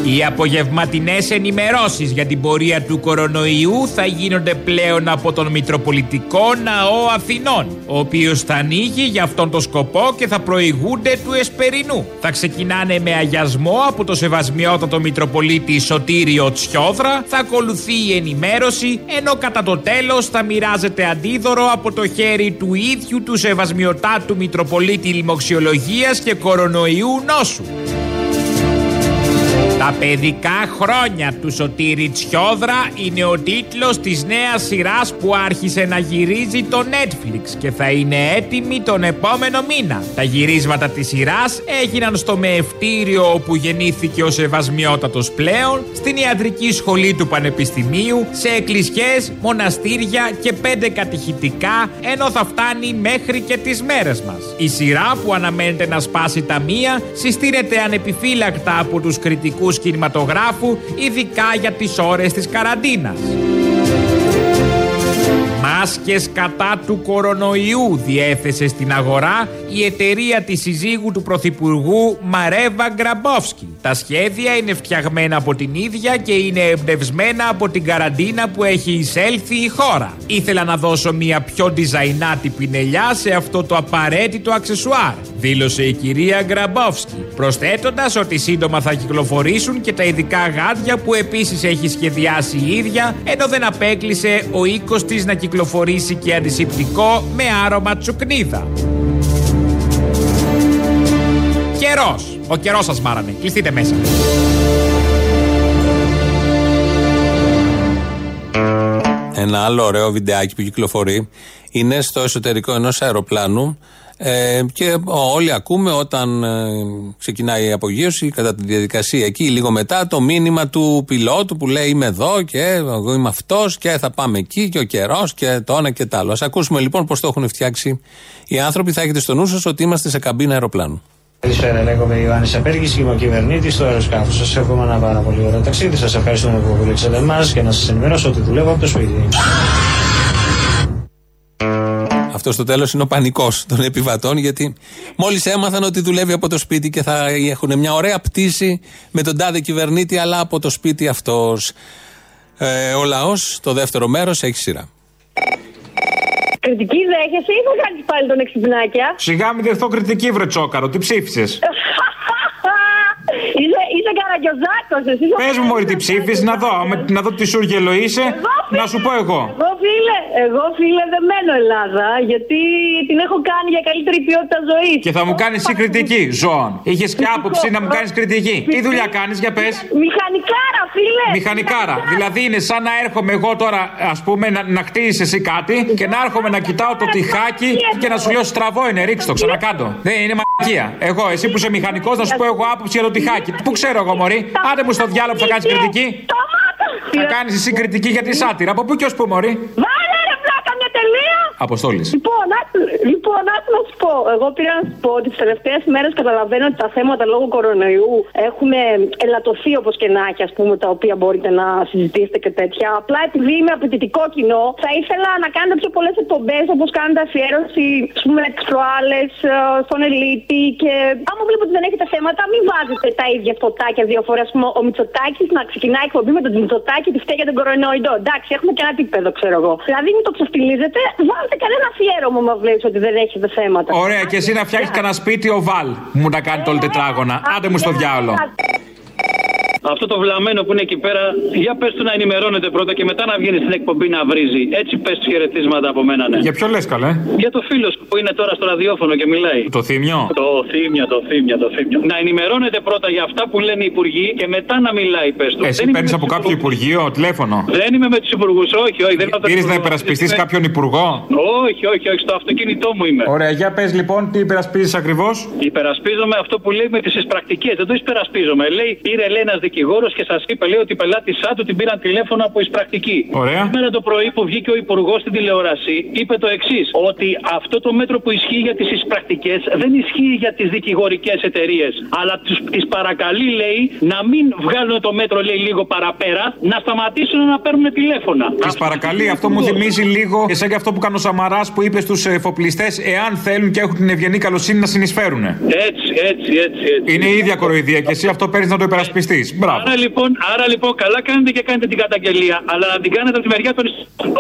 Οι απογευματινές ενημερώσεις για την πορεία του κορονοϊού θα γίνονται πλέον από τον Μητροπολιτικό Ναό Αθηνών, ο οποίος θα ανοίγει για αυτόν τον σκοπό και θα προηγούνται του Εσπερινού. Θα ξεκινάνε με αγιασμό από το σεβασμιότατο Μητροπολίτη Σωτήριο Τσιόδρα, θα ακολουθεί η ενημέρωση, ενώ κατά το τέλος θα μοιράζεται αντίδωρο από το χέρι του ίδιου του σεβασμιωτάτου Μητροπολίτη Λοιμοξιολογίας και Κορονοϊού Νόσου. Τα παιδικά χρόνια του Σωτήρη Τσιόδρα είναι ο τίτλος της νέας σειράς που άρχισε να γυρίζει το Netflix και θα είναι έτοιμη τον επόμενο μήνα. Τα γυρίσματα της σειράς έγιναν στο μεευτήριο όπου γεννήθηκε ο Σεβασμιότατος πλέον, στην ιατρική σχολή του Πανεπιστημίου, σε εκκλησιές, μοναστήρια και πέντε κατηχητικά, ενώ θα φτάνει μέχρι και τις μέρες μας. Η σειρά που αναμένεται να σπάσει τα μία συστήνεται ανεπιφύλακτα από τους κριτικούς κινηματογράφου, ειδικά για τις ώρες της καραντίνας. Μάσκες κατά του κορονοϊού διέθεσε στην αγορά η εταιρεία της συζύγου του Πρωθυπουργού Μαρέβα Γκραμπόφσκι. Τα σχέδια είναι φτιαγμένα από την ίδια και είναι εμπνευσμένα από την καραντίνα που έχει εισέλθει η χώρα. Ήθελα να δώσω μια πιο ντιζαϊνάτη πινελιά σε αυτό το απαραίτητο αξεσουάρ. Δήλωσε η κυρία Γκραμπόφσκι, προσθέτοντας ότι σύντομα θα κυκλοφορήσουν και τα ειδικά γάντια που επίσης έχει σχεδιάσει η ίδια, ενώ δεν απέκλεισε ο οίκος της να κυκλοφορήσει και αντισηπτικό με άρωμα τσουκνίδα. Καιρός. Ο καιρός σας μάρανε. Κλειστείτε μέσα. Ένα άλλο ωραίο βιντεάκι που κυκλοφορεί είναι στο εσωτερικό ενός αεροπλάνου ε, και όλοι ακούμε όταν ε, ξεκινάει η απογείωση κατά τη διαδικασία εκεί λίγο μετά το μήνυμα του πιλότου που λέει είμαι εδώ και εγώ είμαι αυτός και θα πάμε εκεί και ο καιρός και το ένα και το άλλο. Ας ακούσουμε λοιπόν πώς το έχουν φτιάξει οι άνθρωποι. Θα έχετε στο νου σας ότι είμαστε σε καμπίνα αεροπλάνου. Καλησπέρα, λέγομαι Ιωάννης Απέργη και είμαι ο κυβερνήτη του αεροσκάφου. Σας εύχομαι ένα πάρα πολύ ωραίο ταξίδι. Σας ευχαριστούμε που βουλήξατε εμάς και να σας ενημερώσω ότι δουλεύω από το σπίτι. Αυτό στο τέλος είναι ο πανικός των επιβατών, γιατί μόλις έμαθαν ότι δουλεύει από το σπίτι και θα έχουν μια ωραία πτήση με τον τάδε κυβερνήτη, αλλά από το σπίτι αυτός. Ε, ο λαός, το δεύτερο μέρος, έχει σειρά. Κριτική δέχεσαι ή θα κάνεις πάλι τον εξυπνάκια; Σιγά μην δεχθώ κριτική, βρε τσόκαρο. Τι ψήφισες; Είσαι, είσαι καραγκιόζάκο, εσύ. Πες μου, Μωρή, τι ψήφισες, να δω. με- Να δω τι σούργελο είσαι, να σου πω εγώ. Εγώ φίλε, εγώ φίλε δεν μένω Ελλάδα, γιατί την έχω κάνει για καλύτερη ποιότητα ζωής. Και θα μου κάνεις εσύ κριτική, ζώων. Είχες και άποψη να μου κάνεις κριτική. Τι δουλειά κάνεις, για πες. Μηχανικάρα, φίλε! Μηχανικάρα. Δηλαδή είναι σαν να έρχομαι εγώ τώρα, ας πούμε, να, να χτίσεις εσύ κάτι και να έρχομαι να κοιτάω το τυχάκι και να σου λέω στραβό είναι, ρίξ το, ξανακάτω. Δεν είναι μαγεία. Εγώ, εσύ που είσαι μηχανικός, να σου πω εγώ άποψη για το τυχάκι. Πού ξέρω εγώ, Μωρή. Άντε μου στο διάλογο που θα κάνεις κριτική. Θα κάνεις εσύ κριτική για τη σάτυρα. Από πού και ως πού, Μωρή; Βάλε ρε πλάκα μια τελεία! Αποστόλης. Λοιπόν, άκου- λοιπόν, άκου να σου πω. Εγώ πήρα να σου πω ότι τις τελευταίες μέρες καταλαβαίνω ότι τα θέματα λόγω κορονοϊού έχουν ελαττωθεί όπως και να έχει, ας πούμε, τα οποία μπορείτε να συζητήσετε και τέτοια. Απλά επειδή είμαι απαιτητικό κοινό, θα ήθελα να κάνετε πιο πολλές εκπομπές όπως κάνετε αφιέρωση, ας πούμε, τι προάλλες στον Ελίτη. Και άμα βλέπω ότι δεν έχετε θέματα, μην βάζετε τα ίδια φωτάκια δύο φορές. Α πούμε, ο Μητσοτάκης να ξεκινάει εκπομπή με τον Μητσοτάκη τη φταίει για τον κορονοϊό. Εντάξει, έχουμε και ένα επίπεδο, ξέρω εγώ. Δηλαδή, μην το ξεφτιλίζετε, βάλτε κανένα αφιέρωμα, μας βλέπει ότι δεν έχετε θέματα. Ωραία, και εσύ να φτιάξεις κανένα σπίτι ο Βαλ. Μου να κάνει το όλο τετράγωνα. Άντε μου στο διάολο. Αυτό το βλαμμένο που είναι εκεί πέρα, για πες του να ενημερώνεται πρώτα και μετά να βγαίνει στην εκπομπή να βρίζει. Έτσι πες τους χαιρετίσματα από μένα, ναι. Για ποιο λες, καλέ; Για το φίλο σου που είναι τώρα στο ραδιόφωνο και μιλάει. Το θύμιο. Το θύμιο, το θύμιο, το θύμιο. Να ενημερώνεται πρώτα για αυτά που λένε οι υπουργοί και μετά να μιλάει, πες του. Εσύ παίρνεις από κάποιο υπουργείο τηλέφωνο; Δεν είμαι με τους υπουργούς, όχι, όχι. Δεν Πήρες να υπερασπιστείς κάποιον υπουργό; Όχι, όχι, όχι, στο αυτοκίνητό μου είμαι. Ωραία, για πες λοιπόν τι υπερασπίζεις ακριβώς; Υπερασπίζομαι αυτό που λέει με τις εισπρακτικές. Δεν το υπερασπίζομαι. Λέει, πήρε λέει ένας δικηγόρος και σας είπε, λέει ότι η πελάτησά του την πήραν τηλέφωνο από εισπρακτική. Ωραία. Σήμερα το πρωί που βγήκε ο υπουργός στην τηλεόραση, είπε το εξής: Ότι αυτό το μέτρο που ισχύει για τις εισπρακτικές δεν ισχύει για τις δικηγορικές εταιρείες. Αλλά τις παρακαλεί, λέει, να μην βγάλουν το μέτρο, λέει, λίγο παραπέρα, να σταματήσουν να παίρνουν τηλέφωνα. Τη παρακαλεί, αυτό μου θυμίζει λίγο εσέ και αυτό που κάνει ο Σαμαράς που είπε στους εφοπλιστές, εάν θέλουν και έχουν την ευγενή καλοσύνη να συνεισφέρουν. Έτσι, έτσι, έτσι. έτσι. Είναι η ίδια κοροϊδία και εσύ αυτό παίρνεις να το υπερασπιστείς. Μπράβο. Άρα λοιπόν, άρα λοιπόν, καλά κάνετε και κάνετε την καταγγελία, αλλά να την κάνετε από τη μεριά των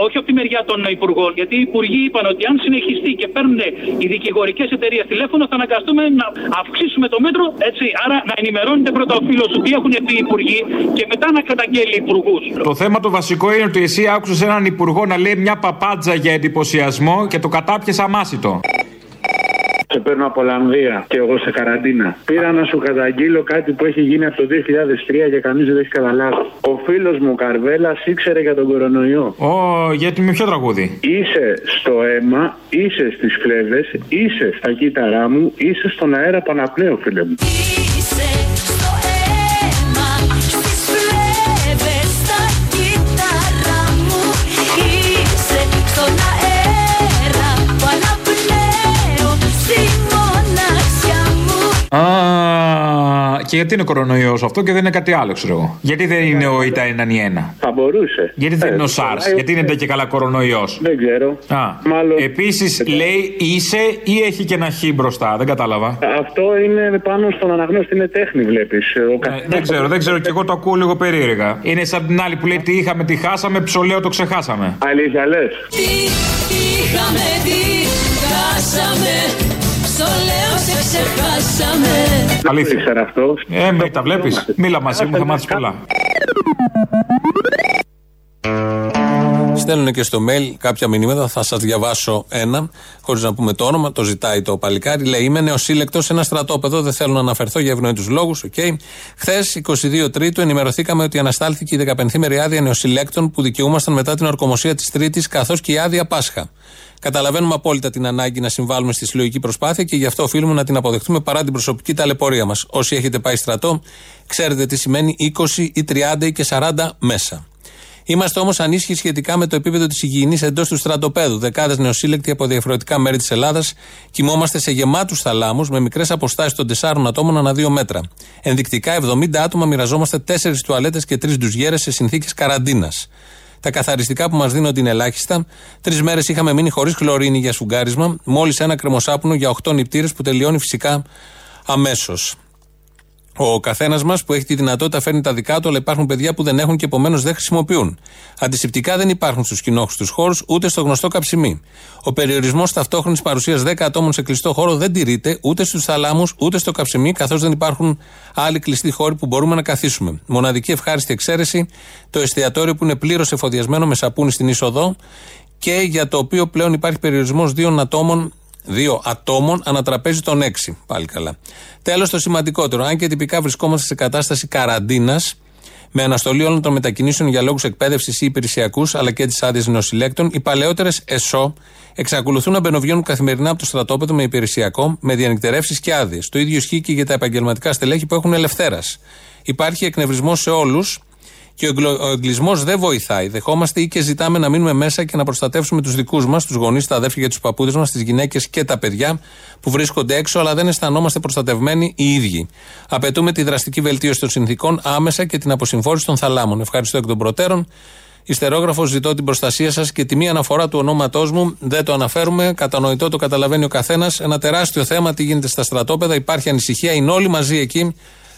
όχι από τη μεριά των υπουργών. Γιατί οι υπουργοί είπαν ότι αν συνεχιστεί και παίρνουν οι δικηγορικές εταιρείες τηλέφωνο, θα αναγκαστούμε να αυξήσουμε το μέτρο. Έτσι, άρα να ενημερώνετε πρώτα ο φίλος του τι έχουν πει οι υπουργοί και μετά να καταγγέλει υπουργούς. Το θέμα το βασικό είναι ότι εσύ άκουσες έναν υπουργό να λέει μια παπάντζα για εντυπωσιασμό και το κατάπιες αμάσιτο. Σε παίρνω από Ολλανδία και εγώ σε καραντίνα. Πήρα να σου καταγγείλω κάτι που έχει γίνει από το 2003 και κανείς δεν το έχει καταλάβει. Ο φίλος μου Καρβέλας ήξερε για τον κορονοϊό. Ω, γιατί με ποιο τραγούδι; Είσαι στο αίμα, είσαι στις φλέβε, είσαι στα κύτταρά μου, είσαι στον αέρα Παναπνέο, φίλε μου. Α, και γιατί είναι κορονοϊός αυτό και δεν είναι κάτι άλλο, ξέρω εγώ. Γιατί δεν είναι ο ΙΤΑ 1 Θα μπορούσε. Γιατί δεν Ε, είναι ο τώρα, SARS, ε, γιατί είναι ντε και καλά κορονοϊός; Δεν ξέρω. Α, Μάλλον- Επίσης λέει είσαι ή έχει και ένα χ μπροστά, δεν κατάλαβα. Αυτό είναι πάνω στον αναγνώστη, είναι τέχνη, βλέπεις. Ε, δεν ξέρω, δεν ξέρω και εγώ το ακούω λίγο περίεργα. Είναι σαν την άλλη που λέει τι είχαμε, τι χάσαμε, ψολέο το ξεχάσαμε. Αλήθεια λες. Τι είχαμε, τι χάσαμε Όσο λέω σε ξεχάσαμε Αλήθεια. αυτό. Ε, με, τα βλέπεις. Μίλα μαζί μου, θα μάθεις πολλά. Στέλνουν και στο mail κάποια μηνύματα, θα σας διαβάσω ένα, χωρίς να πούμε το όνομα. Το ζητάει το παλικάρι. Λέει: Είμαι νεοσύλλεκτος σε ένα στρατόπεδο. Δεν θέλω να αναφερθώ για ευνοήτου λόγους. Okay. Χθες, 22 Τρίτου, ενημερωθήκαμε ότι αναστάλθηκε η 15η μέρη άδεια νεοσυλλέκτων που δικαιούμασταν μετά την ορκομοσία της Τρίτης, καθώς και η άδεια Πάσχα. Καταλαβαίνουμε απόλυτα την ανάγκη να συμβάλλουμε στη συλλογική προσπάθεια και γι' αυτό οφείλουμε να την αποδεχτούμε παρά την προσωπική ταλαιπωρία μας. Όσοι έχετε πάει στρατό, ξέρετε τι σημαίνει 20 ή 30 ή και 40 μέσα. Είμαστε όμως ανήσυχοι σχετικά με το επίπεδο της υγιεινής εντός του στρατοπέδου. Δεκάδες νεοσύλλεκτοι από διαφορετικά μέρη της Ελλάδας κοιμόμαστε σε γεμάτους θαλάμους με μικρές αποστάσεις των 4 ατόμων ανά 2 μέτρα. Ενδεικτικά 70 άτομα μοιραζόμαστε 4 τουαλέτες και 3 ντουζιέρες σε συνθήκες καραντίνας. Τα καθαριστικά που μας δίνονται είναι ελάχιστα. Τρεις μέρες είχαμε μείνει χωρίς χλωρίνη για σφουγγάρισμα, μόλις ένα κρεμοσάπνο για 8 νηπτήρε που τελειώνει φυσικά αμέσως. Ο καθένας μας που έχει τη δυνατότητα φέρνει τα δικά του, αλλά υπάρχουν παιδιά που δεν έχουν και επομένως δεν χρησιμοποιούν. Αντισηπτικά δεν υπάρχουν στους κοινόχρηστου χώρους ούτε στο γνωστό καψιμί. Ο περιορισμός ταυτόχρονης παρουσίας 10 ατόμων σε κλειστό χώρο δεν τηρείται ούτε στους θαλάμους ούτε στο καψιμί, καθώς δεν υπάρχουν άλλοι κλειστοί χώροι που μπορούμε να καθίσουμε. Μοναδική ευχάριστη εξαίρεση το εστιατόριο που είναι πλήρως εφοδιασμένο με σαπούνι στην είσοδο και για το οποίο πλέον υπάρχει περιορισμός δύο ατόμων Δύο ατόμων ανατραπέζι των έξι. Πάλι καλά. Τέλος, το σημαντικότερο. Αν και τυπικά βρισκόμαστε σε κατάσταση καραντίνας, με αναστολή όλων των μετακινήσεων για λόγους εκπαίδευσης ή υπηρεσιακούς, αλλά και τι άδειε νοσηλέκτων, οι παλαιότερες ΕΣΟ εξακολουθούν να μπαινοβγαίνουν καθημερινά από το στρατόπεδο με υπηρεσιακό, με διανυκτερεύσεις και άδειες. Το ίδιο ισχύει και για τα επαγγελματικά στελέχη που έχουν ελευθέρας. Υπάρχει εκνευρισμό σε όλους και ο εγκλο- ο εγκλισμός δεν βοηθάει. Δεχόμαστε ή και ζητάμε να μείνουμε μέσα και να προστατεύσουμε τους δικούς μας, τους γονείς, τα αδέρφια και τους παππούδες μας, τις γυναίκες και τα παιδιά που βρίσκονται έξω, αλλά δεν αισθανόμαστε προστατευμένοι οι ίδιοι. Απαιτούμε τη δραστική βελτίωση των συνθήκων άμεσα και την αποσυμφόρηση των θαλάμων. Ευχαριστώ εκ των προτέρων. Ιστερόγραφος, ζητώ την προστασία σας και τη μία αναφορά του ονόματός μου. Δεν το αναφέρουμε. Κατανοητό, το καταλαβαίνει ο καθένας. Ένα τεράστιο θέμα τι γίνεται στα στρατόπεδα. Υπάρχει ανησυχία. Είναι όλοι μαζί εκεί.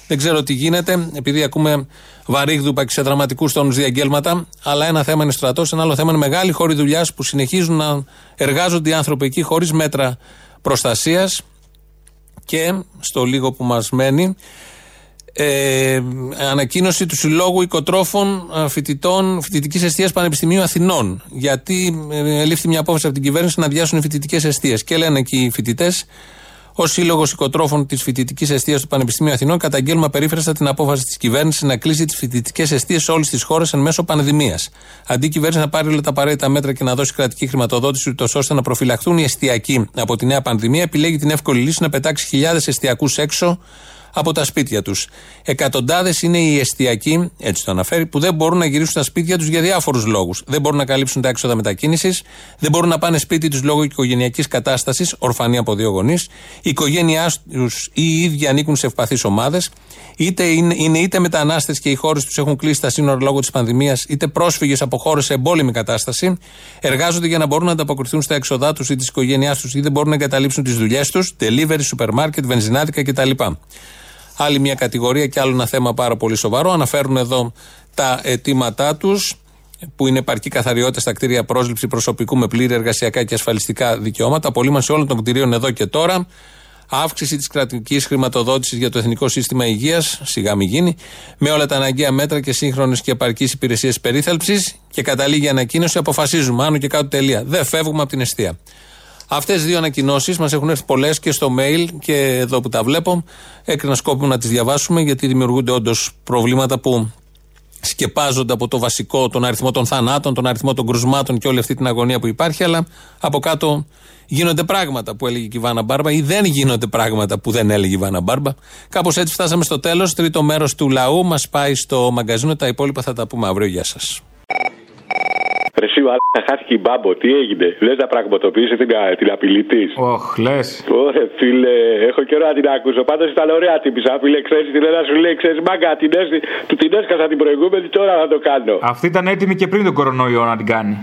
Δεν ξέρω τι γίνεται, επειδή ακούμε βαρύγδουπα και σε δραματικού τόνους διαγγέλματα. Αλλά ένα θέμα είναι στρατός, ένα άλλο θέμα είναι μεγάλη χώρη δουλειάς που συνεχίζουν να εργάζονται οι άνθρωποι εκεί χωρίς μέτρα προστασίας. Και στο λίγο που μας μένει, ε, ανακοίνωση του Συλλόγου Οικοτρόφων ε, Φοιτητών Φοιτητικής Εστία Πανεπιστημίου Αθηνών. Γιατί ε, λήφθη μια απόφαση από την κυβέρνηση να αδειάσουν οι φοιτητικές εστίε. Και λένε εκεί οι φοιτητές, Ω Σύλλογος Οικοτρόφων της Φοιτητικής Εστία του Πανεπιστημίου Αθηνών, καταγγέλνουμε περίφραστα την απόφαση της κυβέρνησης να κλείσει τις φοιτητικές εστίε σε όλη τη χώρα εν μέσω πανδημίας. Αντί η κυβέρνηση να πάρει όλα τα απαραίτητα μέτρα και να δώσει κρατική χρηματοδότηση, ούτως ώστε να προφυλαχθούν οι εστιακοί από τη νέα πανδημία, επιλέγει την εύκολη λύση να πετάξει χιλιάδες εστιακού έξω από τα σπίτια τους. Εκατοντάδες είναι οι εστιακοί, έτσι το αναφέρει, που δεν μπορούν να γυρίσουν στα σπίτια τους για διάφορους λόγους. Δεν μπορούν να καλύψουν τα έξοδα μετακίνησης, δεν μπορούν να πάνε σπίτι τους λόγω οικογενειακής κατάστασης, ορφανοί από δύο γονείς. Η οικογένειά τους ή οι ίδιοι ανήκουν σε ευπαθείς ομάδες, είτε είναι, είναι είτε μετανάστες και οι χώρες τους έχουν κλείσει τα σύνορα λόγω της πανδημίας, είτε πρόσφυγες από χώρες σε εμπόλεμη κατάσταση. Εργάζονται για να μπορούν να ανταποκριθούν στα έξοδά τους ή της οικογένειάς τους ή δεν μπορούν να εγκαταλείψουν τις δουλειές τους, delivery, σούπερ μάρκετ, βενζινάδικα κτλ. Άλλη μια κατηγορία και άλλο ένα θέμα πάρα πολύ σοβαρό. Αναφέρουν εδώ τα αιτήματά τους, που είναι επαρκή καθαριότητα στα κτίρια πρόσληψη προσωπικού με πλήρη εργασιακά και ασφαλιστικά δικαιώματα. Απολύμανση όλων των κτηρίων εδώ και τώρα. Αύξηση της κρατικής χρηματοδότησης για το Εθνικό Σύστημα Υγείας, σιγά μη γίνει, με όλα τα αναγκαία μέτρα και σύγχρονες και επαρκείς υπηρεσίες περίθαλψης. Και καταλήγει η ανακοίνωση, αποφασίζουμε, άνω και κάτω τελεία. Δεν φεύγουμε από την αιστεία. Αυτές τι δύο ανακοινώσεις μας έχουν έρθει πολλές και στο mail και εδώ που τα βλέπω. Έκρινα σκόπιμο να τις διαβάσουμε γιατί δημιουργούνται όντως προβλήματα που σκεπάζονται από το βασικό, τον αριθμό των θανάτων, τον αριθμό των κρουσμάτων και όλη αυτή την αγωνία που υπάρχει. Αλλά από κάτω γίνονται πράγματα που έλεγε και η Βάνα Μπάρμπα ή δεν γίνονται πράγματα που δεν έλεγε η Βάνα Μπάρμπα. Κάπως έτσι φτάσαμε στο τέλος. Τρίτο μέρος του λαού μας πάει στο μαγκαζίνο. Τα υπόλοιπα θα τα πούμε αύριο. Γεια σας. Ρε εσύ, ο άλλος χάθηκε η μπάμπο, τι έγινε; Λες να πραγματοποιήσει την, κα- την απειλή της; Οχ, λες. Ωρε φίλε, έχω καιρό να την ακούσω. Πάντως ήταν ωραία τύπησα, φίλε. Ξέρεις την ένα σου λέει, ξέρεις μάγκα, την έσ- του την έσκασα την προηγούμενη, τώρα θα το κάνω. Αυτή ήταν έτοιμη και πριν τον κορονοϊό να την κάνει.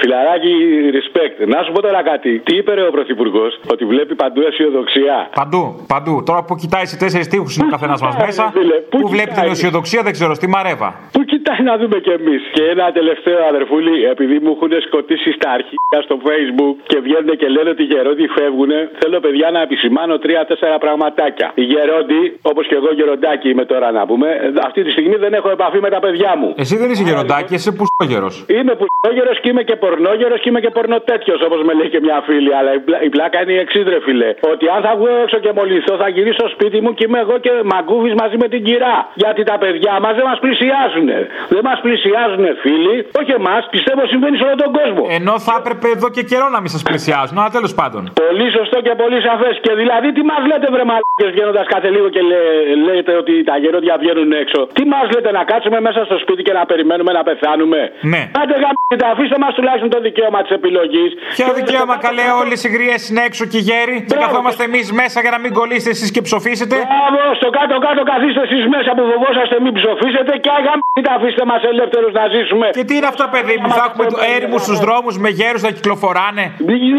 Φιλαράκι, respect. Να σου πω τώρα κάτι. Τι είπε ρε ο Πρωθυπουργός, ότι βλέπει παντού αισιοδοξία. Παντού, παντού. Τώρα που κοιτάει σε τέσσερις τείχου είναι ο καθένας μας μέσα. Φίλε, πού Που βλέπει την κοιτάει; αισιοδοξία δεν ξέρω, στη μαρέβα. Πού κοιτάει Κοιτάει να δούμε κι εμείς; Και ένα τελευταίο αδερφούλη, επειδή μου έχουν σκοτήσει στα αρχεία στο facebook και βγαίνουν και λένε ότι οι γερόντι φεύγουν, θέλω παιδιά να επισημάνω τρία-τέσσερα πραγματάκια. Οι γερόντι, όπως και εγώ γεροντάκι είμαι τώρα να πούμε, αυτή τη στιγμή δεν έχω επαφή με τα παιδιά μου. Εσύ δεν είσαι γεροντάκι, είσαι πουστόγερος. Είμαι πουστόγερος και είμαι και πορνόγερος και είμαι και πορνοτέτιος, όπως με λέει και μια φίλη. Αλλά η, πλα- η πλάκα είναι η εξής, ρε φίλε. Ότι αν θα βγω έξω και μολυνθώ, θα γυρίσω στο σπίτι μου και είμαι εγώ και μαγκούβι μαζί με την κυρά. Γιατί τα παιδιά μας δεν μας πλησιάζουν. Δεν μας πλησιάζουν, φίλοι. Όχι εμάς, πιστεύω συμβαίνει σε όλο τον κόσμο. Ενώ θα έπρεπε εδώ και καιρό να μην σας πλησιάζουν, αλλά τέλος πάντων. Πολύ σωστό και πολύ σαφές. Και δηλαδή, τι μας λέτε, βρε μαλάκες, βγαίνοντας κάθε λίγο και λέ, λέτε ότι τα γερόντια βγαίνουν έξω. Τι μας λέτε, να κάτσουμε μέσα στο σπίτι και να περιμένουμε να πεθάνουμε; Ναι. Άντε γαμπίτα, αφήστε μας τουλάχιστον το δικαίωμα της επιλογής. Ποιο δικαίωμα καλέ όλες οι γριές είναι έξω και γέροι και καθόμαστε εμείς μέσα για να μην κολλήσετε εσείς και ψοφήσετε; Μπράβο, στο κάτω-κάτω καθίστε εσείς μέσα που φοβόσαστε μην ψοφήσετε και αγαμπίτα αφήστε μας ελεύθερους να ζήσουμε. Και τι είναι αυτό, παιδί μου, θα έχουμε έρημου στους δρόμους με γέρους να κυκλοφοράνε.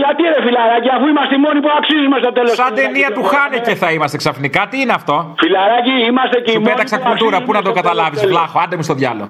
Γιατί ρε φιλαράκι, αφού είμαστε οι μόνοι που αξίζουμε στο τέλος. Σαν ταινία του Χάνεκε θα είμαστε ξαφνικά. Τι είναι αυτό; Φιλαράκι, είμαστε και οι Σου μόνοι πέταξα που κουλτούρα, αξίζουμε πού να το στο τέλος καταλάβεις, του τέλους. βλάχο, άντε με στο διάλογο.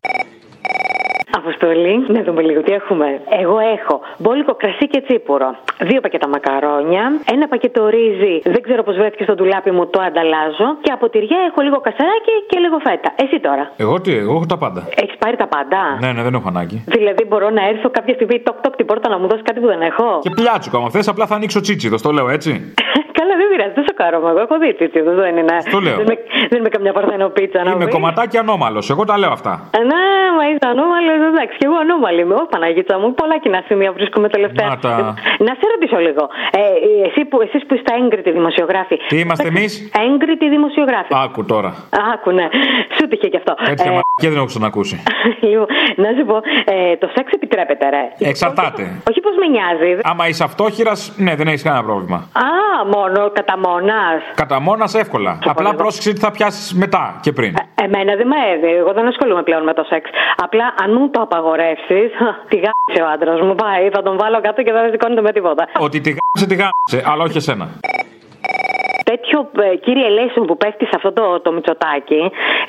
Αποστολή, να δούμε λίγο τι έχουμε. Εγώ έχω μπόλικο κρασί και τσίπουρο. Δύο πακέτα μακαρόνια. Ένα πακέτο ρύζι, δεν ξέρω πώς βρέθηκε στο ντουλάπι μου, το ανταλλάζω. Και από τυριά έχω λίγο κασαράκι και λίγο φέτα. Εσύ τώρα. Εγώ τι, εγώ έχω τα πάντα. Έχεις πάρει τα πάντα; Ναι, ναι, δεν έχω ανάγκη. Δηλαδή μπορώ να έρθω κάποια στιγμή τοκ τοκ την πόρτα να μου δώσει κάτι που δεν έχω; Και πλιάτσουκα, άμα θες, απλά θα ανοίξω τσίτσιδο, το λέω έτσι. Καλά, δεν πειράζει, δεν σοκάρομαι. Εγώ έχω δει τι δεν είναι. Το λέω. Δεν είμαι, δεν είμαι καμιά παρθενοπίτσα να Είμαι βρεις. κομματάκι ανώμαλος, εγώ τα λέω αυτά. Ε, Ναι, μα είσαι ανώμαλος, εντάξει, και εγώ ανώμαλη είμαι. Όχι, Παναγίτσα μου, πολλά κοινά σημεία βρίσκομαι τελευταία. Να τα. Να σε ρωτήσω λίγο. Ε, εσύ που, εσείς που είστε έγκριτοι δημοσιογράφοι. Τι είμαστε εμείς; Έγκριτοι δημοσιογράφοι. Άκου τώρα. Άκου, ναι. Σου τύχε και αυτό. Τέτοια Ε, μαλακία δεν έχω ξανακούσει. λοιπόν, να σου πω, ε, το σεξ επιτρέπεται, ρε. Εξαρτάται. Όχι πώ με νοιάζει. Άμα είσαι αυτόχειρας, ναι, δεν έχεις κανένα πρόβλημα. Α, μόνο κατά μόνας. Κατά μόνας εύκολα. Απλά πρόσεξε τι θα πιάσεις μετά και πριν. Εμένα δεν με έδει. Εγώ δεν ασχολούμαι πλέον με το σεξ. Απλά αν μου το απαγορεύσεις, τη γάμισε ο άντρας μου. Πάει, θα τον βάλω κάτω και δεν σηκώνεται με τίποτα. Ότι τη γάμισε, τη γάμισε, αλλά όχι εσένα. Τέτοιο ε, κύριε Ελέσιο που πέφτει σε αυτό το, το μυτσοτάκι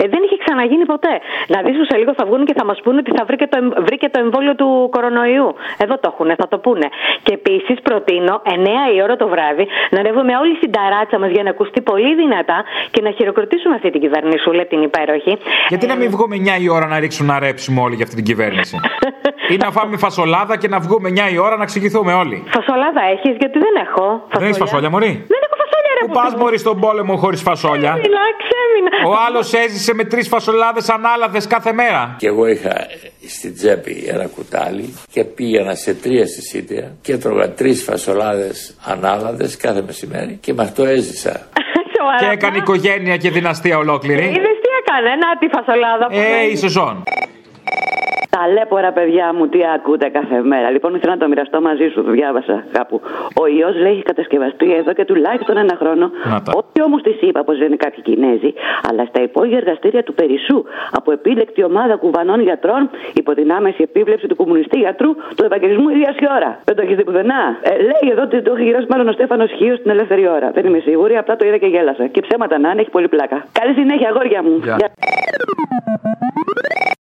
ε, δεν είχε ξαναγίνει ποτέ. Να δεις που σε λίγο θα βγουν και θα μας πούνε ότι θα βρήκε το, εμ- βρήκε το εμβόλιο του κορονοϊού. Εδώ το έχουν, θα το πούνε. Και επίσης προτείνω 9 η ώρα το βράδυ να ανέβουμε όλοι στην ταράτσα μας για να ακουστεί πολύ δυνατά και να χειροκροτήσουμε αυτή την κυβερνησούλα την υπέροχη. Γιατί να μην βγούμε 9 η ώρα να ρίξουμε ένα ρέψιμο όλοι για αυτή την κυβέρνηση; Ή να φάμε φασολάδα και να βγούμε 9 η ώρα να εξηγηθούμε όλοι; Φασολάδα έχεις, γιατί δεν έχω. Δεν έχεις φασόλια, Μωρή; Δεν έχω φασόλια, ρε Πού πας, Μωρή, στον πόλεμο χωρίς φασόλια. Ξέμεινα, ξέμεινα. Ο άλλος έζησε με τρεις φασολάδες ανάλαδες κάθε μέρα. Και εγώ είχα στην τσέπη ένα κουτάλι και πήγαινα σε τρία συσίτια και έτρωγα τρεις φασολάδες ανάλαδες κάθε μεσημέρι και με αυτό έζησα. Σοβαρά. Και έκανε οικογένεια και δυναστεία ολόκληρη. Είδες τι έκανε, να τη φασολάδα που Ε, λέει. η σεζόν. Ταλέπορα, παιδιά μου, τι ακούτε κάθε μέρα. Λοιπόν, ήθελα να το μοιραστώ μαζί σου, το διάβασα κάπου. Ο ιός λέει έχει κατασκευαστεί εδώ και τουλάχιστον ένα χρόνο. Να τα. Όχι όμως της είπα πως λένε κάποιοι Κινέζοι, αλλά στα υπόγεια εργαστήρια του Περισσού από επίλεκτη ομάδα κουβανών γιατρών υπό την άμεση επίβλεψη του κομμουνιστή γιατρού του Ευαγγελισμού ίδιας η ώρα. Δεν το έχεις δει πουθενά; Ε, λέει εδώ ότι το έχει γυράσει μάλλον ο Στέφανος Χίο στην ελεύθερη ώρα. Δεν είμαι σίγουρη, απλά το είδα και γέλασα. Και ψέματα να είναι, έχει πολύ πλάκα. Καλή συνέχεια, αγόρια μου. Γεια. Γεια.